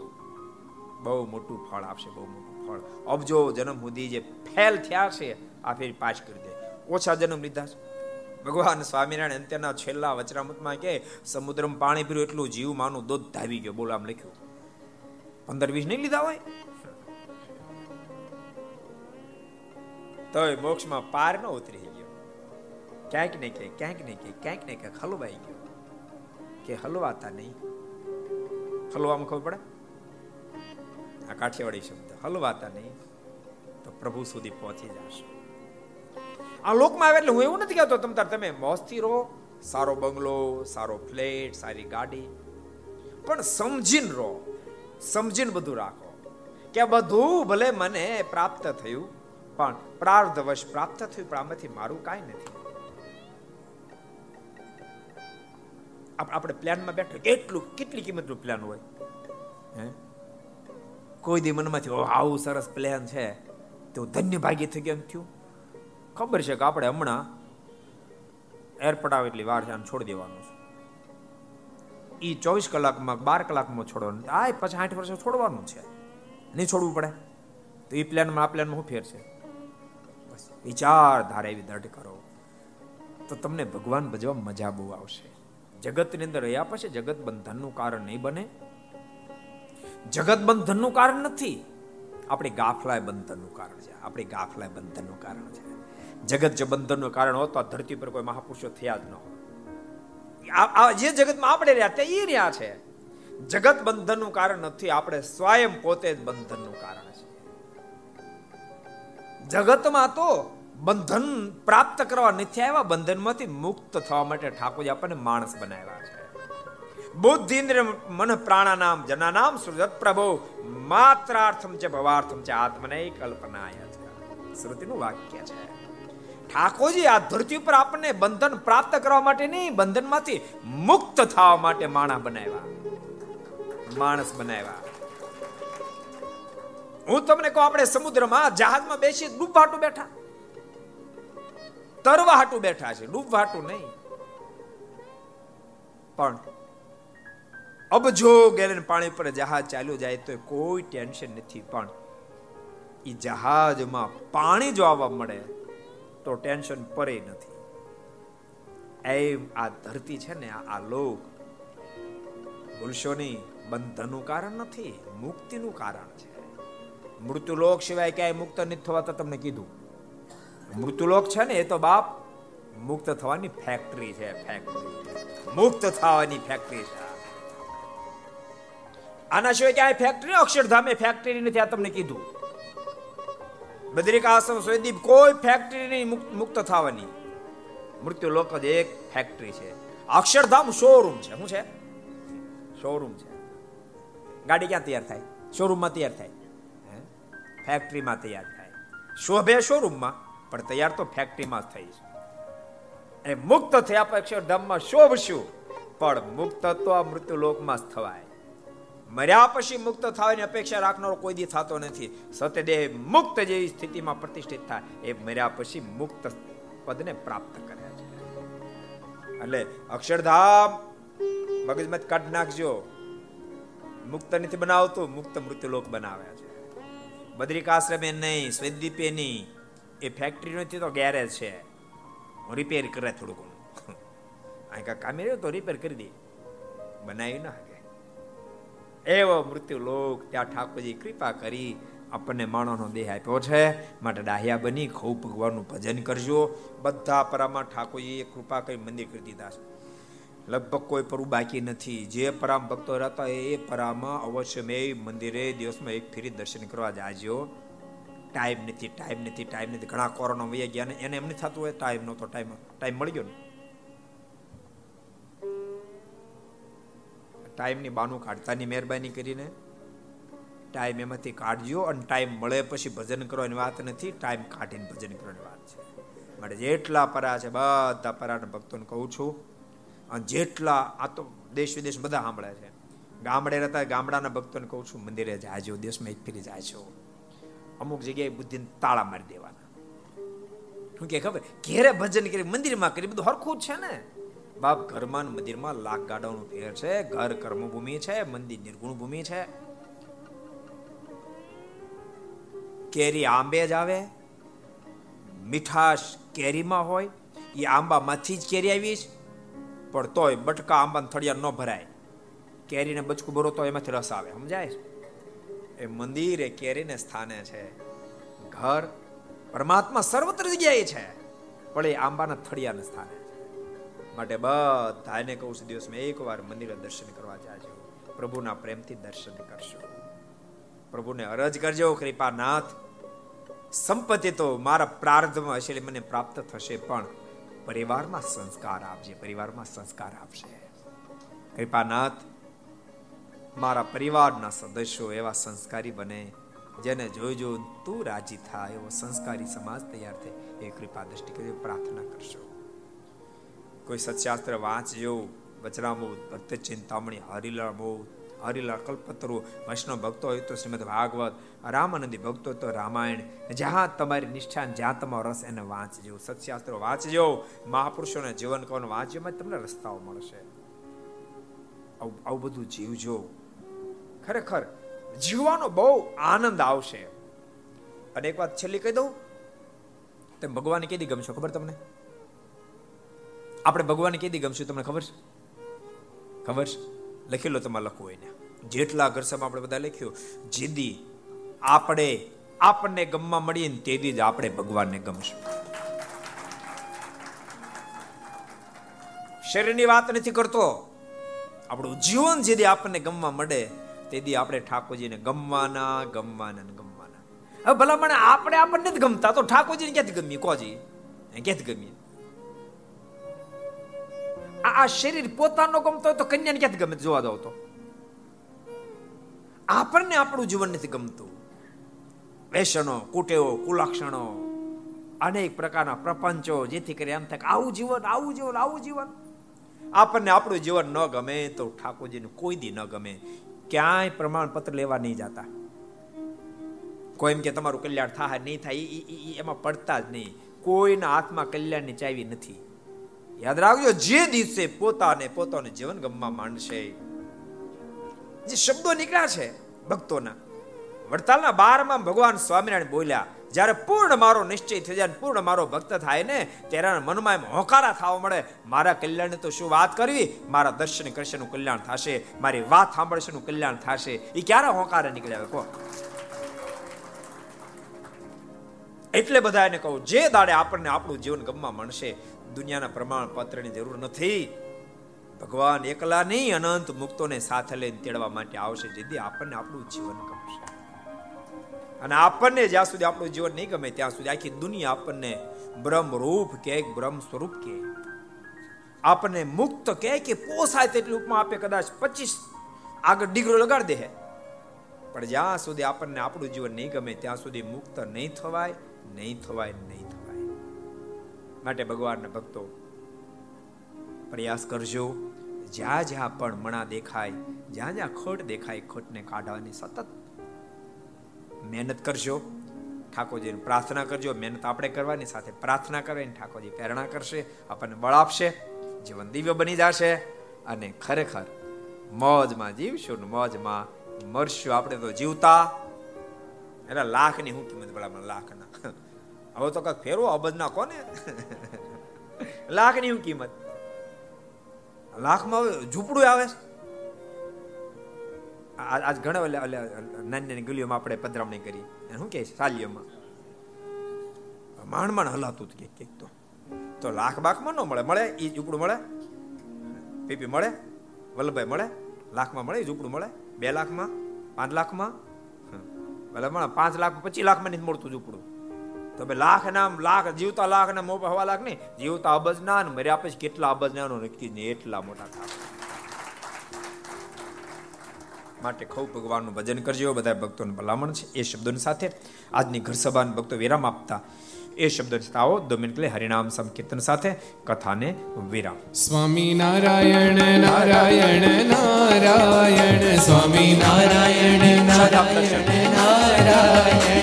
બહુ મોટું ફળ આપશે, બહુ મોટું ફળ. અબજો જન્મ સુધી જે ફેલ થયા છે, આ ફેર પાસ કરી દે. ઓછા જન્મ લીધા છે. ભગવાન સ્વામિનારાયણ અંત્યના છેલ્લા વચરામૃતમાં કે સમુદ્રમાં પાણી પીરું એટલું જીવ માનું દૂધ ધાવી ગયો. બોલો, આમ લખ્યું. પંદર વીસ નહીં લીધા હોય? તોય મોક્ષમાં પાર ન ઉતરી ગયો. ક્યાંક ને ક્યાંક ક્યાંક ને ક્યાંક ક્યાંક ને ક્યાંક હલવાઈ ગયો. કે હલવાતા નહીં. હલવામાં ખબર પડે? આ કાઠિયાવાડી શબ્દ, હલવાતા નહીં, તો પ્રભુ સુધી પહોંચી જશે. આ લોકમાં આવે એટલે હું એવું નથી કહેતો, તમ તમે મોજથી રહો, સારો બંગલો, સારો ફ્લેટ, સારી ગાડી. પણ સમજીને રહો, સમજીને બધું રાખો. કે બધું ભલે મને પ્રાપ્ત થયું પણ પ્રાર્ધવશ પ્રાપ્ત થયું, પણ આમાંથી મારું કાંઈ નથી. આપણે પ્લાનમાં બેઠો, કેટલું, કેટલી કિંમતનું પ્લાન હોય? હે? કોઈ દી મનમાંથી આવું સરસ પ્લાન છે. તો ધન્ય ભાગી થઈ ગયું થયું. ખબર છે કે આપણે હમણાં એરપોર્ટ આવે એટલી વાર છે આને છોડી દેવાનું છે. એ ચોવીસ કલાકમાં, બાર કલાકમાં છોડવાનું આ પછી આઠ વર્ષ છોડવાનું છે. નહીં છોડવું પડે. તો એ પ્લાનમાં, આ પ્લાનમાં શું ફેર છે? વિચાર ધારે એવી દ્રઢ કરો. તો તમને ભગવાન ભજવા મજા બહુ આવશે. જગતની અંદર રહ્યા પછી જગત બંધનનું કારણ નહીં બને. જગત બંધનનું કારણ નથી. આપણી ગાફલાય બંધનનું કારણ છે. આપણી ગાફલાય બંધનનું કારણ છે. જગત જો બંધનનું કારણ હોત તો આ ધરતી પર કોઈ મહાપુરુષો થયા જ ન હોત. જે જગતમાં આપણે રહ્યા તે એ રહ્યા છે. જગત બંધનનું કારણ નથી. આપણે સ્વયં પોતે જ બંધનનું કારણ જગતમાં તો બંધન પ્રાપ્ત કરવા નથી આવ્યા, બંધનમાંથી મુક્ત થવા માટે ઠાકોરજી આપણને માણસ બનાવ્યા છે. બુદ્ધિન્દ્ર મન પ્રાણાનામ જનાનામ સૃજત પ્રભુ માત્રાર્થમ છે, ભવાર્થમ છે, આત્મને કલ્પનાય છે. શ્રુતિનું વાક્ય છે. ઠાકોરજી આ ધરતી ઉપર આપણને બંધન પ્રાપ્ત કરવા માટે નહીં, બંધનમાંથી મુક્ત થવા માટે માણા બનાવ્યા. માણસ બનાવ્યા. હું તમને કહું, આપણે સમુદ્રમાં જહાજમાં બેસી ડૂબવાટું બેઠા. તરવા હાટું બેઠા છે ડૂબવા હાટું નહીં. પણ અબજો ગેલન પાણી પર જહાજ ચાલ્યું જાય તો કોઈ ટેન્શન નથી. પણ એ જહાજમાં પાણી જો આવવા મળે તો ટેન્શન પરે નથી. એમ આ ધરતી છે ને, આ લોક ભૂલશો નહીં બંધનનું કારણ નથી, મુક્તિનું કારણ છે. મૃત્યુલોક સિવાય ક્યાંય મુક્ત નથી થવા તો તમને કીધું. મૃત્યુલોક છે ને, એ તો બાપ મુક્ત થવાની ફેક્ટરી છે ફેક્ટરી મુક્ત થવાની ફેક્ટરી છે. આના સિવાય ક્યાંય ફેક્ટરી અક્ષરધામે ફેક્ટરી નથી, આ તમને કીધું. બદ્રિકાશ્રમ સ્વેદીપ કોઈ ફેક્ટરી નહીં મુક્ત થવાની. મૃત્યુ લોક જ એક ફેક્ટરી છે. અક્ષરધામ શોરૂમ છે. શું છે? શોરૂમ છે. ગાડી ક્યાં તૈયાર થાય? શોરૂમમાં તૈયાર થાય. ફેક્ટરીમાં તૈયાર થાય. શોભે શોરૂમમાં પણ તૈયાર તો ફેક્ટરીમાં જ થઈ એ મુક્ત થયા પછી અક્ષરધામમાં શોભશું, પણ મુક્ત તો આ મૃત્યુ લોકમાં જ થવાય. મર્યા પછી મુક્ત થવાની અપેક્ષા રાખનારો કોઈ દી થતો નથી. સત્યદેહ મુક્ત જેવી સ્થિતિમાં પ્રતિષ્ઠિત થાય. એ મર્યા પછી મુક્ત પદને પ્રાપ્ત કરે છે. એટલે અક્ષરધામ, મગજમાં કાઢ નાખજો. મુક્ત નથી બનાવતું, મુક્ત મૃત્યુલોક બનાવ્યા છે. બદ્રિકાશ્રમે નહીં સ્વેદીપે નહીં. એ ફેક્ટરી નથી તો ગેરેજ છે. રિપેર કરે થોડું અહીં કાંઈ કામે રહ્યો તો રિપેર કરી દે. બનાવી ના શકે એવો મૃત્યુ લોક, ત્યાં ઠાકોરજી કૃપા કરી આપણને માણસનો દેહ આપ્યો છે. માટે ડાહ્યા બની, ખૂબ ભગવાનનું ભજન કરજો. બધા પરામાં ઠાકોરજીએ કૃપા કરી મંદિર કરી દીધા છે. લગભગ કોઈ પરુ બાકી નથી. જે પરામ ભક્તો રહેતા એ પરામાં અવશ્ય મેં મંદિરે દિવસમાં એક ફેરી દર્શન કરવા જાજો. ટાઈમ નથી ટાઈમ નથી ટાઈમ નથી. ઘણા કોરોના વૈયા ગયા ને એને એમ થતું હોય ટાઈમ નહોતો ટાઈમ ટાઈમ મળી ગયો ને. ટાઈમની બાનું કાઢતાની મહેરબાની કરીને. ટાઈમ એમાંથી કાઢજો અને ટાઈમ મળે પછી ભજન કરવાની વાત નથી. ટાઈમ કાઢીને ભજન કરવાની વાત છે. માટે જેટલા પરા છે, બધા પરાના ભક્તોને કહું છું જેટલા આ તો દેશ વિદેશ બધા સાંભળે છે. ગામડે રહેતા ગામડાના ભક્તોને કહું છું, મંદિરે જાજો દેશમાં એક ફેરી છો અમુક જગ્યાએ બુદ્ધિને તાળા મારી દેવાના. શું કે ખબર? ઘેરે ભજન કરી, મંદિરમાં કરી, બધું હરખું જ છે ને. બાપ ઘરમાં મંદિરમાં લાખ ગાડાઓનું ફેર છે, ઘર કર્મભૂમિ છે, મંદિર નિર્ગુણ ભૂમિ છે. કેરી આંબે જ આવે, મીઠાશ કેરીમાં હોય, એ આંબામાંથી જ કેરી આવી છે. પણ તોય બટકા, આંબાના થળિયા ન ભરાય. કેરીને બચકું ભરો તો એમાંથી રસ આવે, સમજાય? એ મંદિર એ કેરીને સ્થાને છે. ઘર પરમાત્મા સર્વત્ર જગ્યાએ છે, પણ એ આંબાના થળિયાના સ્થાને છે. માટે બધાને કહું છું, દિવસમાં એકવાર મંદિરે દર્શન કરવા જાજો. પ્રભુના પ્રેમથી દર્શન કરશો પ્રભુને અરજ કરજો, કૃપાનાથ. સંપત્તિ તો મારા પ્રાર્થમાં હશે મને પ્રાપ્ત થશે પણ પરિવારમાં સંસ્કાર આપજે, પરિવારમાં સંસ્કાર આપશે કૃપાનાથ, મારા પરિવારના સદસ્યો એવા સંસ્કારી બને, જેને જોઈ જો તું રાજી થાય, એવો સંસ્કારી સમાજ તૈયાર થાય. એ કૃપા દ્રષ્ટિ કરી પ્રાર્થના કરશો કોઈ સત્શાસ્ત્ર વાંચજો વચરામૃત ભક્ત ચિંતામણી હરિલામૃત હરિલાલ કલ્પતરુ, વૈષ્ણવ ભક્તો હોય તો શ્રીમદ ભાગવત, રામાનંદી ભક્તો તો રામાયણ, જ્યાં તમારી નિષ્ઠા જ્યાં તમારો રસ એને વાંચજો. સત્શાસ્ત્રો વાંચજો, મહાપુરુષોને જીવન કવન વાંચજો તમને રસ્તાઓ મળશે. આવું બધું જીવજો. ખરેખર જીવવાનો બહુ આનંદ આવશે. અને એક વાત છેલ્લી કહી દઉં, તેમ ભગવાન કેદી ગમશો ખબર તમને? આપણે ભગવાન કેદી ગમશું તમને ખબર છે? ખબર છે? લખી લો તમારે લખવું હોય ને. જેટલા ઘરસામાં આપણે બધા લખ્યું, જેદી આપણે આપણને ગમવા મળીએ ને તેદી જ આપણે ભગવાનને ગમશું. શરીરની વાત નથી કરતો. આપણું જીવન જેદી આપણને ગમવા મળે તેથી આપણે ઠાકોરજીને ગમવાના ગમવાના ગમવાના. હવે ભલા મને આપણે આપણને જ ગમતા, તો ઠાકોરજીને ક્યાંથી ગમીએ? કોજી? ક્યાંથી ગમીએ? આ શરીર પોતાનો ગમતો હોય તો કન્યાને ક્યાંથી ગમે જોવા દો તો? આપણને આપણું જીવન નથી ગમતું. વેસનો કુટેવો, કુલક્ષણો, અનેક પ્રકારના પ્રપંચો જેથી કરી એમ થાય આવું જીવન આવું જીવન આવું જીવન. આપણને આપણું જીવન ન ગમે તો ઠાકોરજીને કોઈ દી ન ગમે. ક્યાંય પ્રમાણપત્ર લેવા નહીં જતા. કોઈ એમ કે તમારું કલ્યાણ થાય, નહીં થાય એમાં પડતા જ નહીં. કોઈના હાથમાં કલ્યાણની ચાવી નથી. યાદ રાખજો, જે દિવસે પોતાને પોતાનું જીવન ગમવા માંડશે, જે શબ્દો નીકળ્યા છે ભક્તોના, વડતાલના બારમાં ભગવાન સ્વામિનારાયણ બોલ્યા, જ્યારે પૂર્ણ મારો નિશ્ચય થઈ જાય પૂર્ણ મારો ભક્ત થાય ને, ત્યારે મનમાં એમ હોકારા થવા મળે, મારા કલ્યાણની તો શું વાત કરવી? મારા દર્શન કરશેનું કલ્યાણ થશે, મારી વાત સાંભળશે નું કલ્યાણ થશે. એ ક્યારે હોકારે નીકળ્યા કહો એટલે બધા એને કહું, જે દાડે આપણને આપણું જીવન ગમવા મળશે દુનિયાના પ્રમાણપત્રની જરૂર નથી. ભગવાન એકલા નહીં, અનંત મુક્તોને સાથે લઈને તેડવા માટે આવશે, જેથી આપણને આપણું જીવન ગમશે. અને આપણને જ્યાં સુધી આપણું જીવન નહીં ગમે, ત્યાં સુધી આખી દુનિયા આપણને બ્રહ્મ રૂપ કે બ્રહ્મ સ્વરૂપ કે. આપણને મુક્ત કે કે પોસાય તેટલી ઉપમા આપે કદાચ પચીસ આગળ ડિગ્રો લગાડી દે પણ જ્યાં સુધી આપણને આપણું જીવન નહીં ગમે, ત્યાં સુધી મુક્ત નહીં થવાય નહીં થવાય, નહીં માટે ભગવાનના ભક્તો પ્રયાસ કરજો. જ્યાં જ્યાં પણ મણા દેખાય, જ્યાં જ્યાં ખોટ દેખાય, ખોટને કાઢવાની સતત મહેનત કરજો. ઠાકોરજીને પ્રાર્થના કરજો. મહેનત આપણે કરવાની, સાથે પ્રાર્થના કરવાની ઠાકોરજી પ્રેરણા કરશે, આપણને બળ આપશે, જીવન દિવ્ય બની જશે અને ખરેખર મોજમાં જીવશું ને મોજમાં મરશું. આપણે તો જીવતા. એટલે લાખની હું કિંમત ભલામણ લાખના. હવે તો કંઈક ફેરવો અબજના કોને? લાખની શું કિંમત. લાખમાં ઝૂંપડું આવે છે. આજ ઘણા નાની નાની ગલીઓમાં આપણે પધરામણી કરી. શું કે સાલીઓમાં. માંડ માંડ હલાતું કે કંઈક તો. તો લાખ બાખમાં ન મળે. મળે? એ ઝૂંપડું મળે? પીપી મળે? વલ્લભભાઈ મળે? લાખમાં મળે? ઝૂંપડું મળે? બે લાખમાં? પાંચ લાખમાં? ભલે મળે પાંચ લાખ, પચીસ લાખમાં નથી મળતું ઝૂંપડું. તો ભાઈ લાખ નામ લાખ જીવતા લાખ ના મોપા હવા લાખ નહીં. જીવતા અબજ ના મર્યા પછી કેટલા અબજ ના નક્કી નહીં એટલા મોટા થાય માટે ખૂબ ભગવાનનું ભજન કરજો બધા ભક્તોને ભલામણ છે. એ શબ્દોની સાથે આજની ઘર સભાના ભક્તો વિરામ આપતા એ શબ્દ આવો દો મિનિટ લે હરિનામ સંકીર્તન સાથે કથાને વિરામ. સ્વામી નારાયણ નારાયણ નારાયણ સ્વામી નારાયણ નારાયણ નારાયણ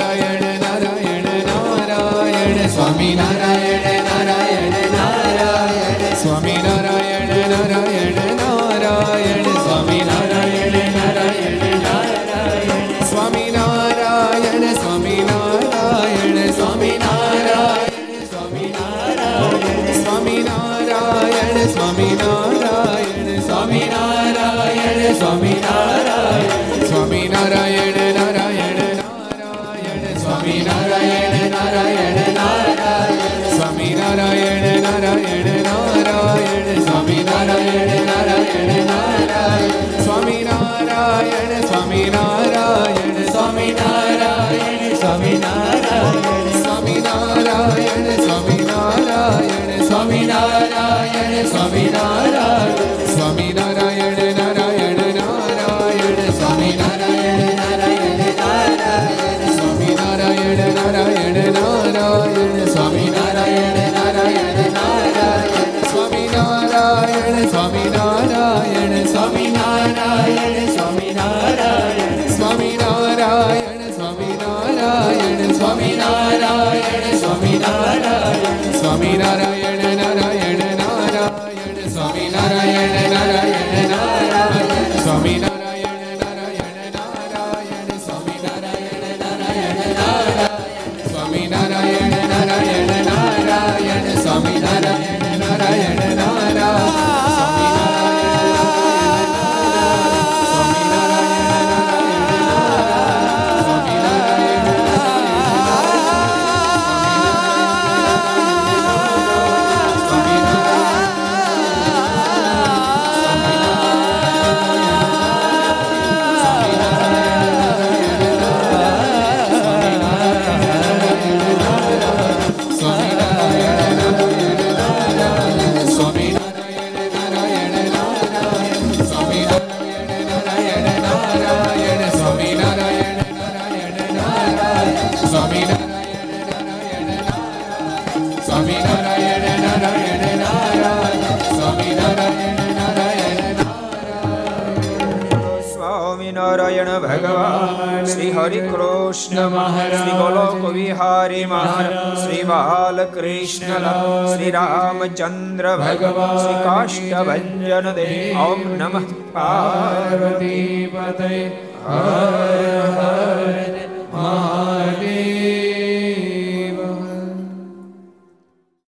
ભગવાન શ્રી હરિ કૃષ્ણ શ્રી ગોલોક વિહારી મહારાજ શ્રી બાલકૃષ્ણ શ્રી રામચંદ્ર ભગવાન શ્રી કાષ્ટભન દેવ ઓમ નમઃ પાર્વતી પતય હર